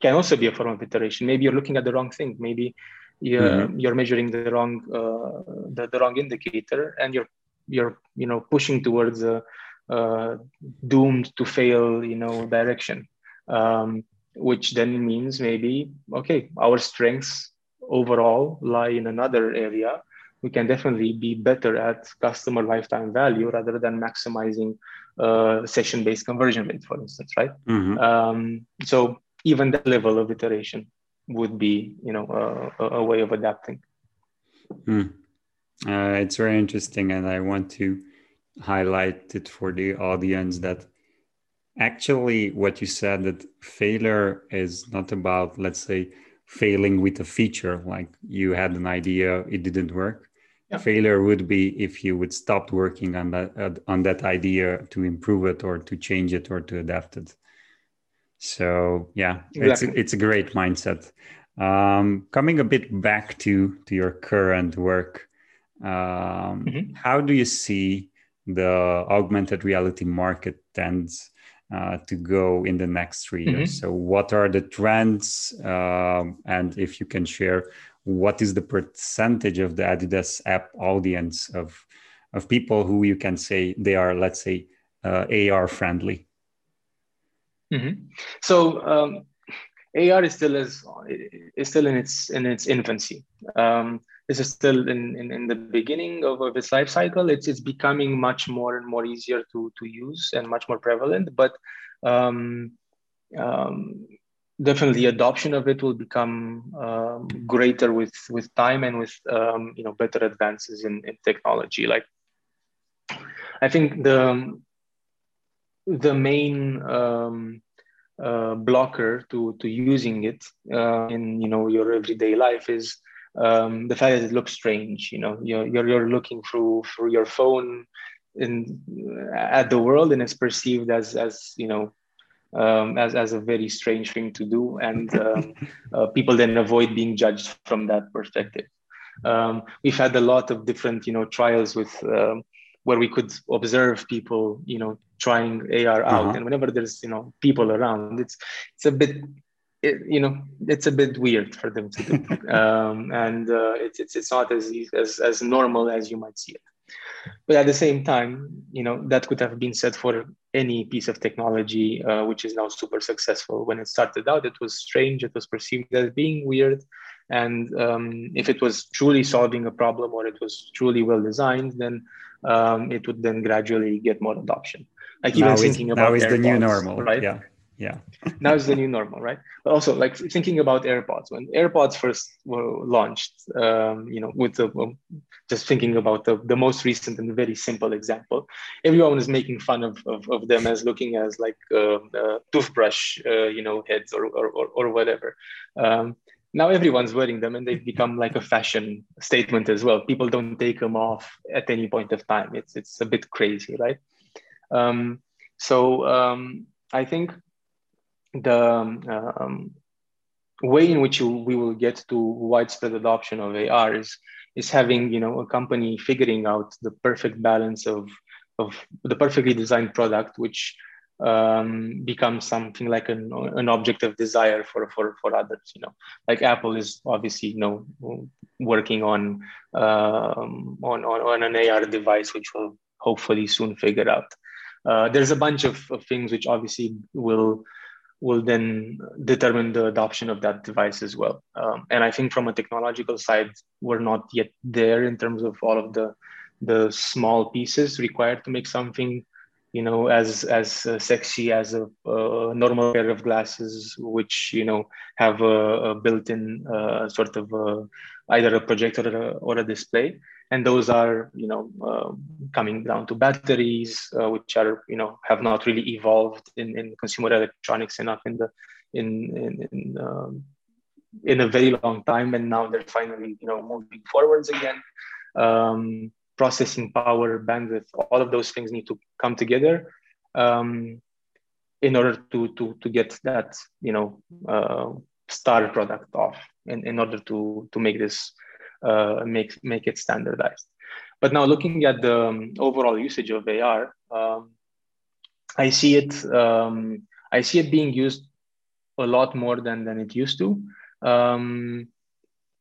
Speaker 2: can also be a form of iteration. Maybe you're looking at the wrong thing. Maybe you're, mm-hmm. you're measuring the wrong uh, the, the wrong indicator and you're you're you know pushing towards a, a doomed to fail you know direction. Um, which then means maybe okay our strengths overall lie in another area we can definitely be better at customer lifetime value rather than maximizing uh, session-based conversion rate, for instance, right? Mm-hmm. Um, so even that level of iteration would be, you know, a, a way of adapting.
Speaker 1: Mm. Uh, it's very interesting, and I want to highlight it for the audience that actually what you said that failure is not about, let's say, failing with a feature like you had an idea it didn't work yeah. failure would be if you would stop working on that uh, on that idea to improve it or to change it or to adapt it so yeah exactly. it's it's a great mindset um, coming a bit back to to your current work um, mm-hmm. how do you see the augmented reality market tends uh, to go in the next three years. Mm-hmm. So, what are the trends? Um, and if you can share, what is the percentage of the Adidas app audience of of people who you can say they are, let's say, uh, AR friendly?
Speaker 2: Mm-hmm. So, um, AR is still is, is still in its in its infancy. Um, this is still in, in, in the beginning of, of, its life cycle. It's it's becoming much more and more easier to to use and much more prevalent. But um, um, definitely, adoption of it will become um, greater with with time and with um, you know better advances in, in technology. Like I think the the main um, uh, blocker to to using it uh, in you know your everyday life is um, the fact that it looks strange. You know, you're you're, you're looking through through your phone in at the world, and it's perceived as as you know um, as, as a very strange thing to do. And um, (laughs) uh, people then avoid being judged from that perspective. Um, we've had a lot of different, you know, trials with um, where we could observe people, you know, trying AR out. Uh-huh. And whenever there's, you know, people around, it's it's a bit it, you know it's a bit weird for them to do (laughs) um, and uh, it's, it's it's not as, as as normal as you might see it but at the same time you know that could have been said for any piece of technology uh, which is now super successful when it started out it was strange it was perceived as being weird and um, if it was truly solving a problem or it was truly well designed then um, it would then gradually get more adoption.
Speaker 1: Like even now thinking about now is the new normal right? yeah yeah. (laughs)
Speaker 2: Now is the new normal right? But also like thinking about airpods when airpods first were launched um, you know with the um, just thinking about the, the most recent and very simple example everyone was making fun of, of, of them as looking as like uh, uh, toothbrush uh, you know heads or, or, or, or whatever. Um, now everyone's wearing them and they've become like a fashion statement as well. People don't take them off at any point of time. It's it's a bit crazy right? Um, so um, i think the um, way in which you, we will get to widespread adoption of AR is, is having you know a company figuring out the perfect balance of of the perfectly designed product, which um, becomes something like an, an object of desire for, for, for others. You know, like Apple is obviously you know working on um, on, on on an AR device, which will hopefully soon figure out. Uh, there's a bunch of, of things which obviously will will then determine the adoption of that device as well. Um, and I think from a technological side, we're not yet there in terms of all of the the small pieces required to make something, you know, as as uh, sexy as a, normal pair of glasses, which you know have a, a built-in uh, sort of uh, either a projector or a, or a display. And those are you know uh, coming down to batteries uh, which are you know have not really evolved in, in consumer electronics enough in the in in in, um, in a very long time. And now they're finally you know moving forwards again. Um, processing power bandwidth all of those things need to come together um, in order to to to get that you know uh, star product off in, in order to to make this uh, make make it standardized. But now looking at the um, overall usage of AR, um, I see it um, I see it being used a lot more than than it used to. Um,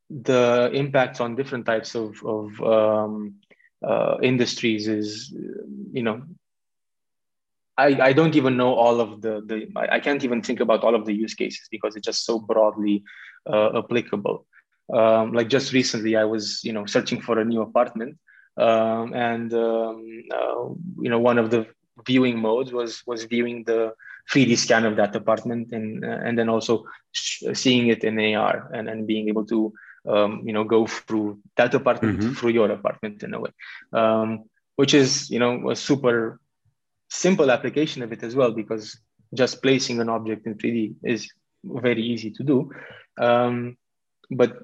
Speaker 2: the impacts on different types of of um, uh, industries is you know I, I don't even know all of the, the I can't even think about all of the use cases because it's just so broadly uh, applicable. Um, like just recently i was you know searching for a new apartment um, and um, uh, you know one of the viewing modes was was viewing the 3d scan of that apartment and and then also seeing it in ar and, and being able to um, you know go through that apartment mm-hmm. through your apartment in a way. Um, which is you know a super simple application of it as well because just placing an object in 3d is very easy to do. Um, but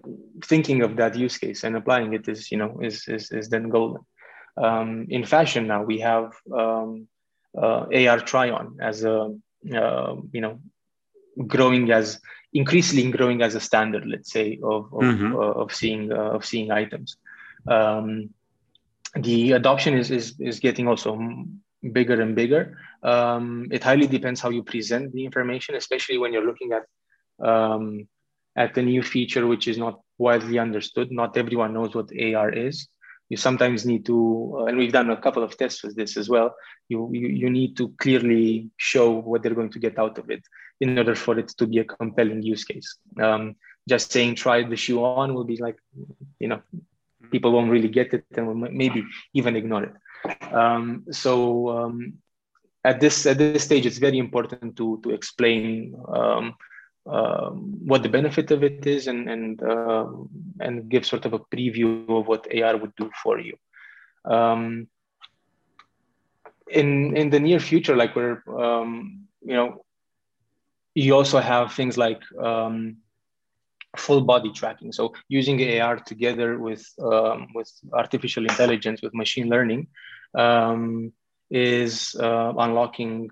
Speaker 2: thinking of that use case and applying it is you know is is, is then golden. Um, in fashion now we have um, uh, ar try on as a uh, you know growing as increasingly growing as a standard let's say of of, mm-hmm. uh, of seeing uh, of seeing items um, the adoption is, is is getting also bigger and bigger um, it highly depends how you present the information especially when you're looking at um, at a new feature which is not widely understood. Not everyone knows what AR is. You sometimes need to, uh, and we've done a couple of tests with this as well. You, you you need to clearly show what they're going to get out of it in order for it to be a compelling use case. Um, just saying try the shoe on will be like, you know, people won't really get it and will maybe even ignore it. Um, so um, at this at this stage, it's very important to to explain um, um, what the benefit of it is and and uh, and give sort of a preview of what AR would do for you. Um, in in the near future, like we're um, you know, you also have things like um, full body tracking. So using AR together with um, with artificial intelligence with machine learning um, is uh, unlocking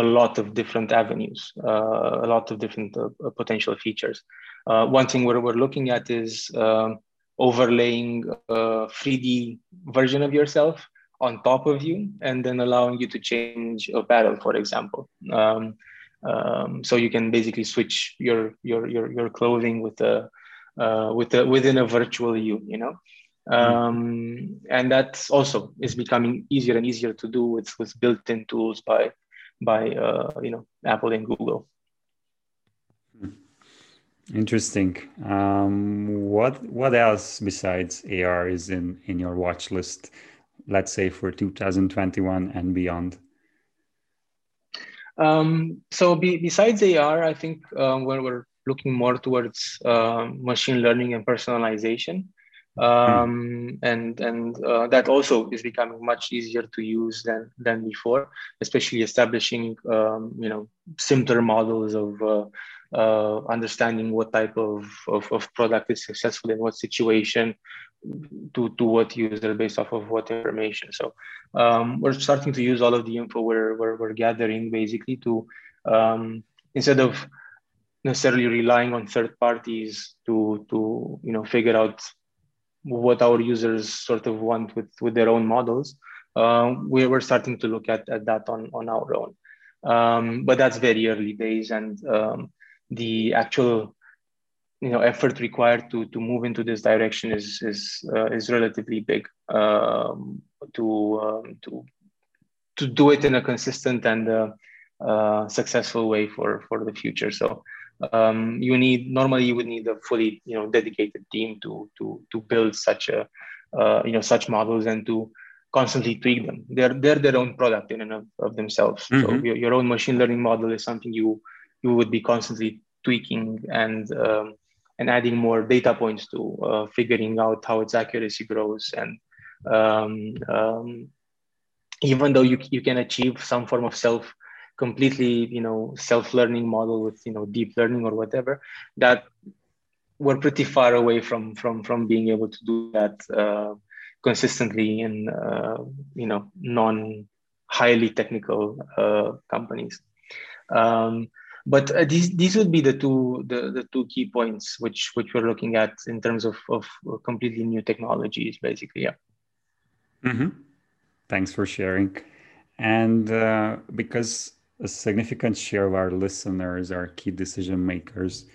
Speaker 2: a lot of different avenues, uh, a lot of different uh, uh potential features. One thing we're, we're looking at is um, overlaying a 3D version of yourself on top of you and then allowing you to change a battle, for example. Um, um, so you can basically switch your your your, your clothing with a uh, with a within a virtual you, you know. Um, and that also is becoming easier and easier to do with with built-in tools by by uh, you know Apple and Google.
Speaker 1: Interesting. Um, what what else besides AR is in in your watch list? Let's say for 2021 and beyond.
Speaker 2: Um, so be, besides AR, I think um, where we're looking more towards uh, machine learning and personalization um, and and uh, that also is becoming much easier to use than than before, especially establishing um, you know simpler models of uh, uh, understanding what type of, of, of product is successful in what situation to to what user based off of what information. So um, we're starting to use all of the info we're we're, we're gathering basically to um, instead of necessarily relying on third parties to to you know figure out what our users sort of want with, with their own models, uh, we were starting to look at, at that on, on our own. Um, but that's very early days and um, the actual you know effort required to to move into this direction is is uh, is relatively big um, to um, to to do it in a consistent and uh, uh, successful way for for the future. So um, you need normally you would need a fully you know dedicated team to to to build such a uh, you know such models and to constantly tweak them. They're they're their own product in and of, of themselves. Mm-hmm. so your, your own machine learning model is something you you would be constantly tweaking and um, and adding more data points to uh, figuring out how its accuracy grows. And um, um, even though you, you can achieve some form of self completely you know self-learning model with you know deep learning or whatever that we're pretty far away from from from being able to do that uh, consistently in uh, you know non highly technical uh, companies. Um, but uh, these these would be the two the, the two key points which which we're looking at in terms of of completely new technologies basically yeah.
Speaker 1: Mm-hmm. thanks for sharing. And uh, because a significant share of our listeners are key decision makers.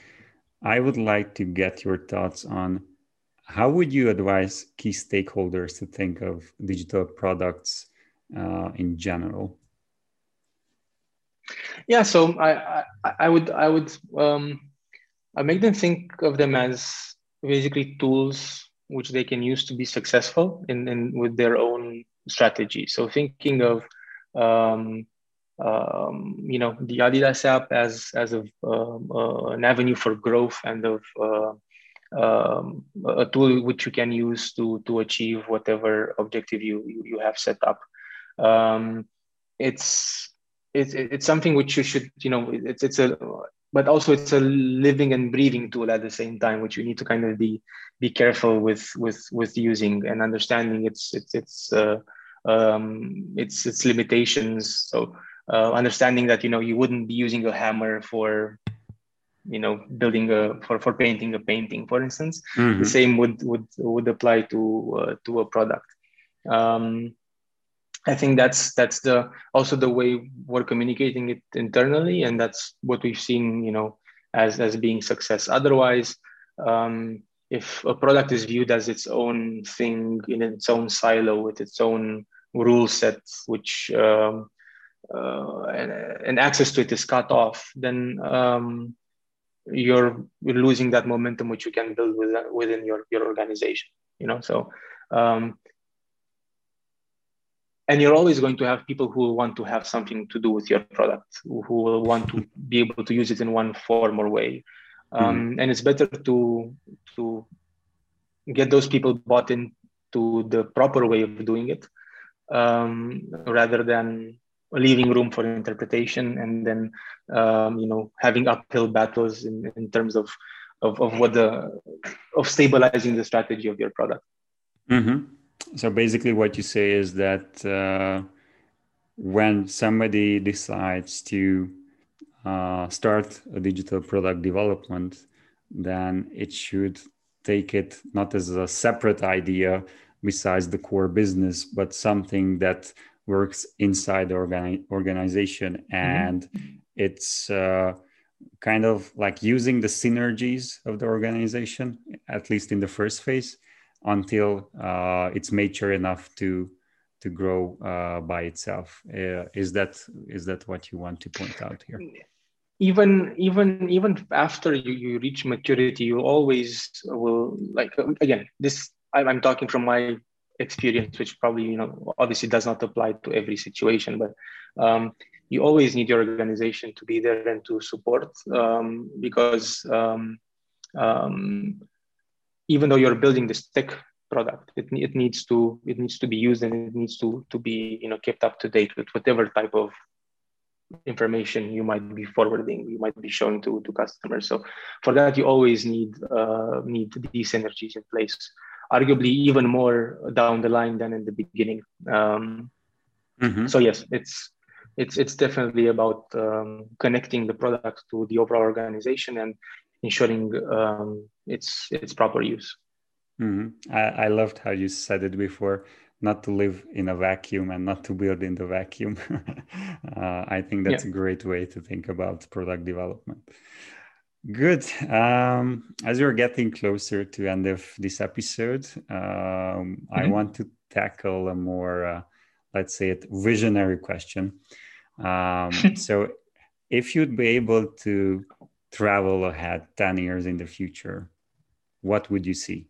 Speaker 1: I would like to get your thoughts on how would you advise key stakeholders to think of digital products uh, in general?
Speaker 2: Yeah, so I, I, I would I would um, I make them think of them as basically tools which they can use to be successful in, in with their own strategy. So thinking of um, um, you know the Adidas app as as a, um, uh, an avenue for growth and of uh, um, a tool which you can use to to achieve whatever objective you you, you have set up. Um, it's it's it's something which you should you know it's it's a but also it's a living and breathing tool at the same time which you need to kind of be be careful with with with using and understanding its its its uh, um, its its limitations so uh, understanding that you know you wouldn't be using a hammer for you know building a for, for painting a painting for instance. Mm-hmm. the same would would would apply to uh, to a product. Um, i think that's that's the also the way we're communicating it internally and that's what we've seen you know as as being success. Otherwise um, if a product is viewed as its own thing in its own silo with its own rule set, which um, and, and, access to it is cut off, then um, you're, you're losing that momentum which you can build within, within your, your organization. You know, so um, and you're always going to have people who want to have something to do with your product, who, who will want to be able to use it in one form or way. Um, mm-hmm. And it's better to to get those people bought into the proper way of doing it, um, rather than leaving room for interpretation and then um, you know having uphill battles in, in terms of, of of what the of stabilizing the strategy of your product.
Speaker 1: Mm-hmm. So basically, what you say is that uh, when somebody decides to uh, start a digital product development, then it should take it not as a separate idea besides the core business, but something that works inside the organi- organization mm-hmm. and mm-hmm. it's uh, kind of like using the synergies of the organization at least in the first phase until uh, it's mature enough to to grow uh, by itself. Uh, is that is that what you want to point out here?
Speaker 2: Even even even after you, you reach maturity, you always will like again. This I'm talking from my experience, which probably you know obviously does not apply to every situation, but um, you always need your organization to be there and to support um, because um, um even though you're building this tech product it, it needs to it needs to be used and it needs to to be you know kept up to date with whatever type of information you might be forwarding you might be showing to to customers. So for that you always need uh, need these synergies in place arguably even more down the line than in the beginning um, mm-hmm. so yes it's it's it's definitely about um, connecting the product to the overall organization and ensuring um, its its proper use.
Speaker 1: Mm-hmm. I, I loved how you said it before not to live in a vacuum and not to build in the vacuum. (laughs) uh, I think that's yeah. a great way to think about product development. Good. Um, as we're getting closer to end of this episode, um, mm-hmm. I want to tackle a more, uh, let's say, it visionary question. Um, (laughs) so, if you'd be able to travel ahead 10 years in the future, what would you see?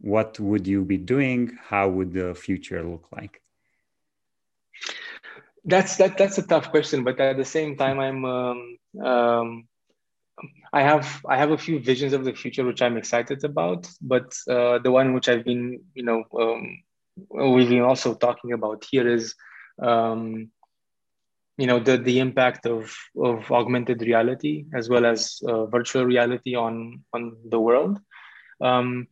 Speaker 1: What would you be doing? How would the future look like?
Speaker 2: That's that. That's a tough question, but at the same time, I'm. I have I have a few visions of the future which I'm excited about, but uh, the one which I've been, you know, um, we've been also talking about here is um, you know the the impact of of augmented reality as well as uh, virtual reality on on the world. Um,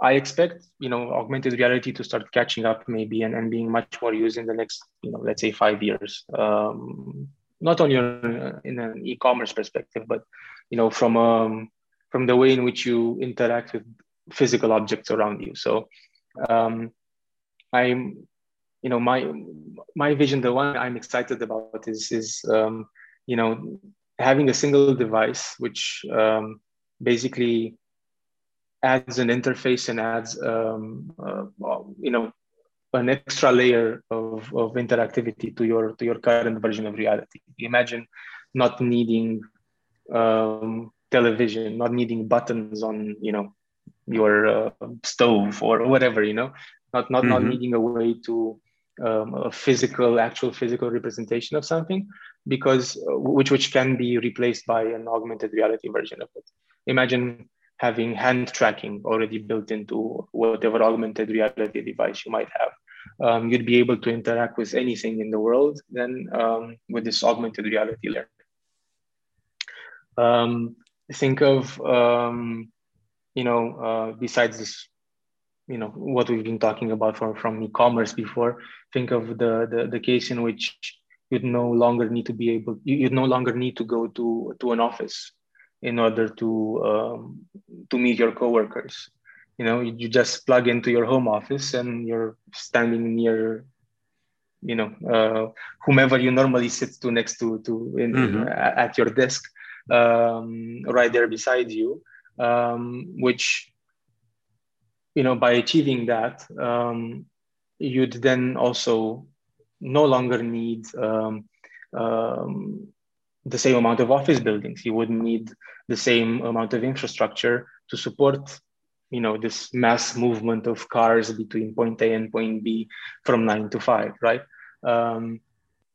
Speaker 2: i expect you know augmented reality to start catching up maybe and, and being much more used in the next you know let's say five years. Um, not only in an e-commerce perspective but you know from um, from the way in which you interact with physical objects around you. So um, i'm you know my my vision the one i'm excited about is is um, you know having a single device which um, basically adds an interface and adds um, uh, you know an extra layer of, of interactivity to your to your current version of reality imagine not needing um, television not needing buttons on you know your uh, stove or whatever you know not not mm-hmm. not needing a way to um, a physical, actual physical representation of something, because uh, which which can be replaced by an augmented reality version of it. Imagine having hand tracking already built into whatever augmented reality device you might have. Um, you'd be able to interact with anything in the world then um, with this augmented reality layer. Um, think of um, you know uh, besides this you know what we've been talking about from, from e-commerce before think of the, the the case in which you'd no longer need to be able you'd no longer need to go to to an office in order to um, to meet your coworkers you know you just plug into your home office and you're standing near you know uh, whomever you normally sit to next to to in, mm-hmm. at your desk um, right there beside you um, which you know, by achieving that, um, you'd then also no longer need um, um, the same amount of office buildings. You wouldn't need the same amount of infrastructure to support, you know, this mass movement of cars between point A and point B from nine to five, right? Um,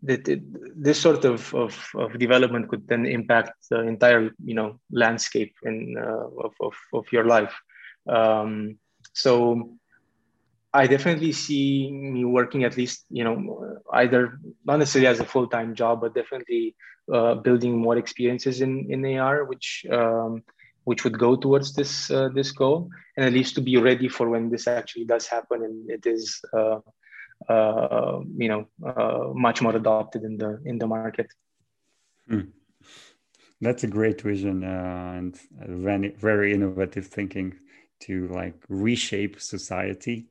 Speaker 2: that this sort of, of, of, development could then impact the entire, you know, landscape in, uh, of, of, of your life. Um, so I definitely see me working at least, you know, either not necessarily as a full time job, but definitely uh, building more experiences in in AR, which um, which would go towards this uh, this goal, and at least to be ready for when this actually does happen and it is, uh, uh you know, uh, much more adopted in the in the market.
Speaker 1: Hmm. That's a great vision uh, and very very innovative thinking to like reshape society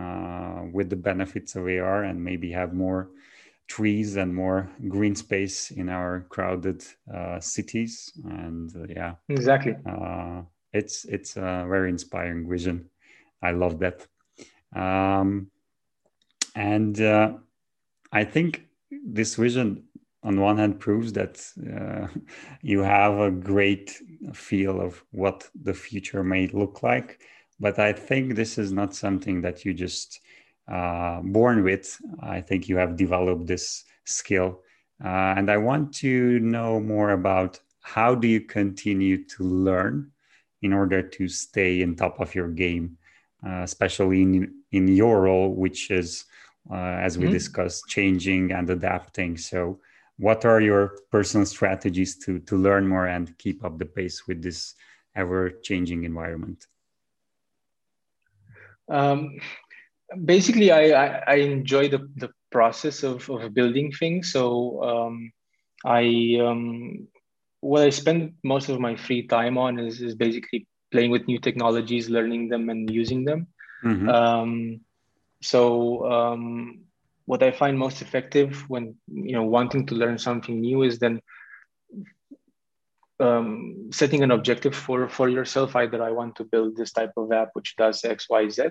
Speaker 1: uh, with the benefits of AR and maybe have more trees and more green space in our crowded uh, cities. And uh, yeah,
Speaker 2: exactly.
Speaker 1: Uh, it's it's a very inspiring vision. I love that. Um, and uh, I think this vision on one hand proves that uh, (laughs) you have a great feel of what the future may look like but i think this is not something that you just uh, born with. I think you have developed this skill. Uh, and i want to know more about how do you continue to learn in order to stay in top of your game uh, especially in in your role which is uh, as we mm-hmm. discussed changing and adapting. So what are your personal strategies to to learn more and keep up the pace with this ever changing environment?
Speaker 2: Um, basically I, I, I enjoy the, the process of, of building things so um, i um, what i spend most of my free time on is, is basically playing with new technologies learning them and using them mm-hmm. um, so um, what I find most effective when you know wanting to learn something new is then um, setting an objective for for yourself. Either I want to build this type of app which does X, Y, Z,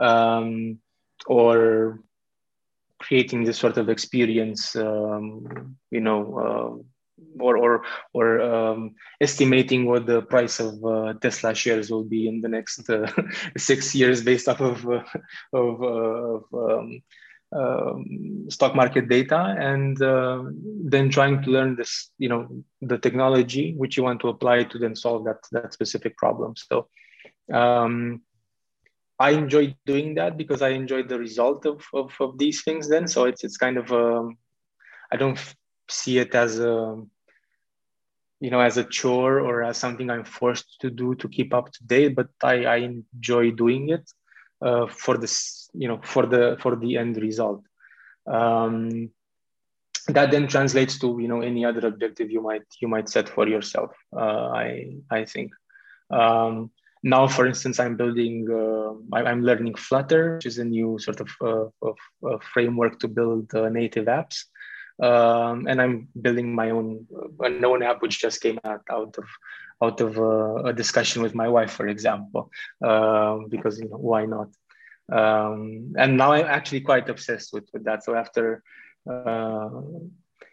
Speaker 2: um, or creating this sort of experience. Um, you know. Uh, or or or um, estimating what the price of uh, Tesla shares will be in the next uh, (laughs) six years based off of uh, of, uh, of um, um, stock market data and uh, then trying to learn this you know the technology which you want to apply to then solve that that specific problem so um, i enjoy doing that because i enjoy the result of, of, of these things then. So it's it's kind of um, i don't see it as a you know as a chore or as something i'm forced to do to keep up to date but i, I enjoy doing it uh, for this you know for the for the end result. Um, that then translates to you know any other objective you might you might set for yourself uh, i i think. Um, now for instance i'm building uh, i'm learning flutter which is a new sort of, uh, of, framework to build uh, native apps um, and i'm building my own a known app which just came out out of out of a, a discussion with my wife, for example, um, because you know why not? Um, and now I'm actually quite obsessed with, with that. So after uh,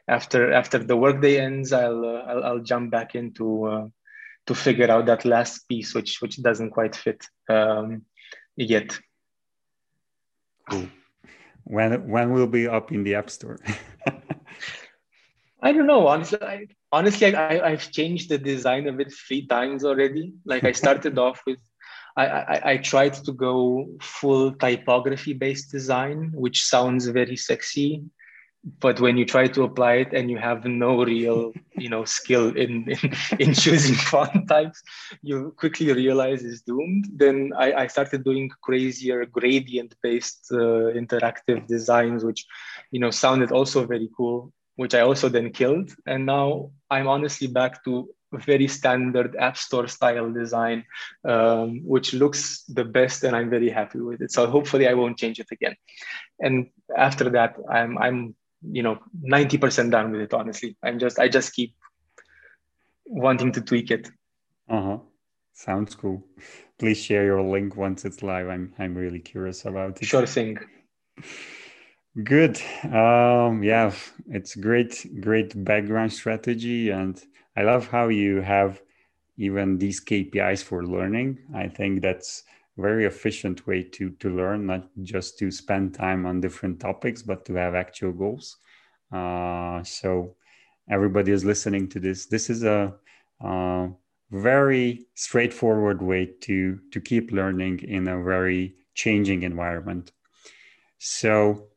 Speaker 2: after after the workday ends, I'll, uh, I'll, I'll jump back into uh, to figure out that last piece, which which doesn't quite fit um, yet.
Speaker 1: Cool. When when will be up in the app store? (laughs)
Speaker 2: I don't know. Honestly, I, honestly, I, I've changed the design of it three times already. Like I (laughs) started off with, I, I, I tried to go full typography based design, which sounds very sexy, but when you try to apply it and you have no real you know skill in, in, (laughs) in choosing (laughs) font types you quickly realize it's doomed then i, I started doing crazier gradient based uh, interactive designs which you know sounded also very cool which I also then killed. And now I'm honestly back to very standard app store style design, um, which looks the best, and I'm very happy with it. So hopefully I won't change it again. And after that, I'm I'm you know 90% done with it. Honestly, I'm just I just keep wanting to tweak it.
Speaker 1: Uh huh. Sounds cool. Please share your link once it's live. I'm I'm really curious about it.
Speaker 2: Sure thing.
Speaker 1: Good. Um, yeah, it's great, great background strategy, and I love how you have even these KPIs for learning. I think that's very efficient way to to learn, not just to spend time on different topics, but to have actual goals. Uh, so everybody is listening to this. This is a very straightforward way to to keep learning in a very changing environment. So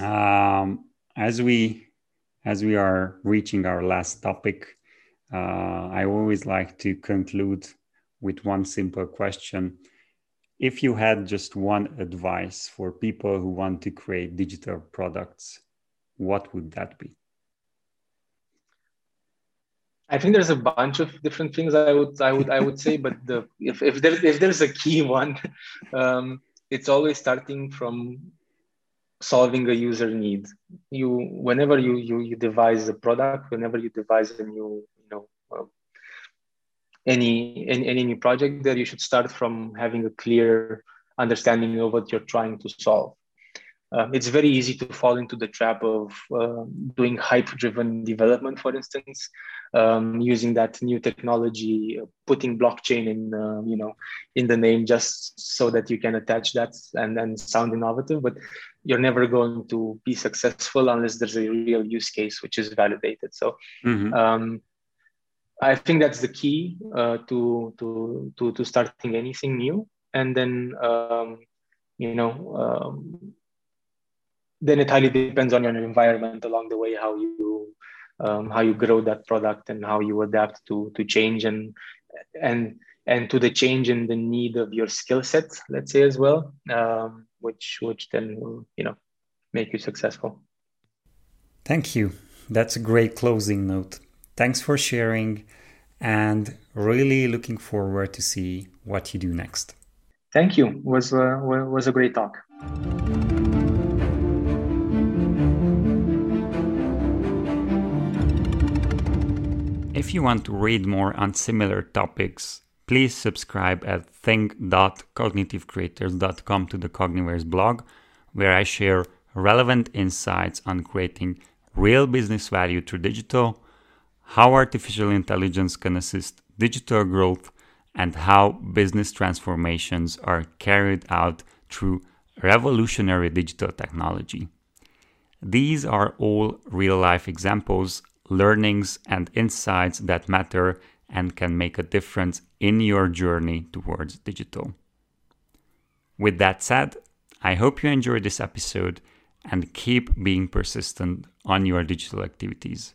Speaker 1: um, as we as we are reaching our last topic, uh, I always like to conclude with one simple question. If you had just one advice for people who want to create digital products, what would that be?
Speaker 2: I think there's a bunch of different things I would I would I would say, but the if if there's if there's a key (laughs) one, um, it's always starting from solving a user need. You whenever you you you devise a product, whenever you devise a new any, any any new project, there you should start from having a clear understanding of what you're trying to solve. Um, it's very easy to fall into the trap of uh, doing hype-driven development, for instance, um, using that new technology, putting blockchain in, uh, you know, in the name just so that you can attach that and, and sound innovative. But you're never going to be successful unless there's a real use case which is validated. So. Mm-hmm. Um, I think that's the key uh, to, to to to starting anything new, and then um, you know um, then it highly depends on your environment along the way how you um, how you grow that product and how you adapt to to change and and and to the change in the need of your skill sets, let's say as well um, which which then will you know make you successful.
Speaker 1: Thank you. That's a great closing note thanks for sharing and really looking forward to see what you do next.
Speaker 2: Thank you. It was uh, was a great talk.
Speaker 1: If you want to read more on similar topics, please subscribe at think.cognitivecreators.com to the Cogniverse blog, where I share relevant insights on creating real business value through digital, how artificial intelligence can assist digital growth, and how business transformations are carried out through revolutionary digital technology. These are all real life examples learnings, and insights that matter and can make a difference in your journey towards digital. With that said, I hope you enjoyed this episode and keep being persistent on your digital activities.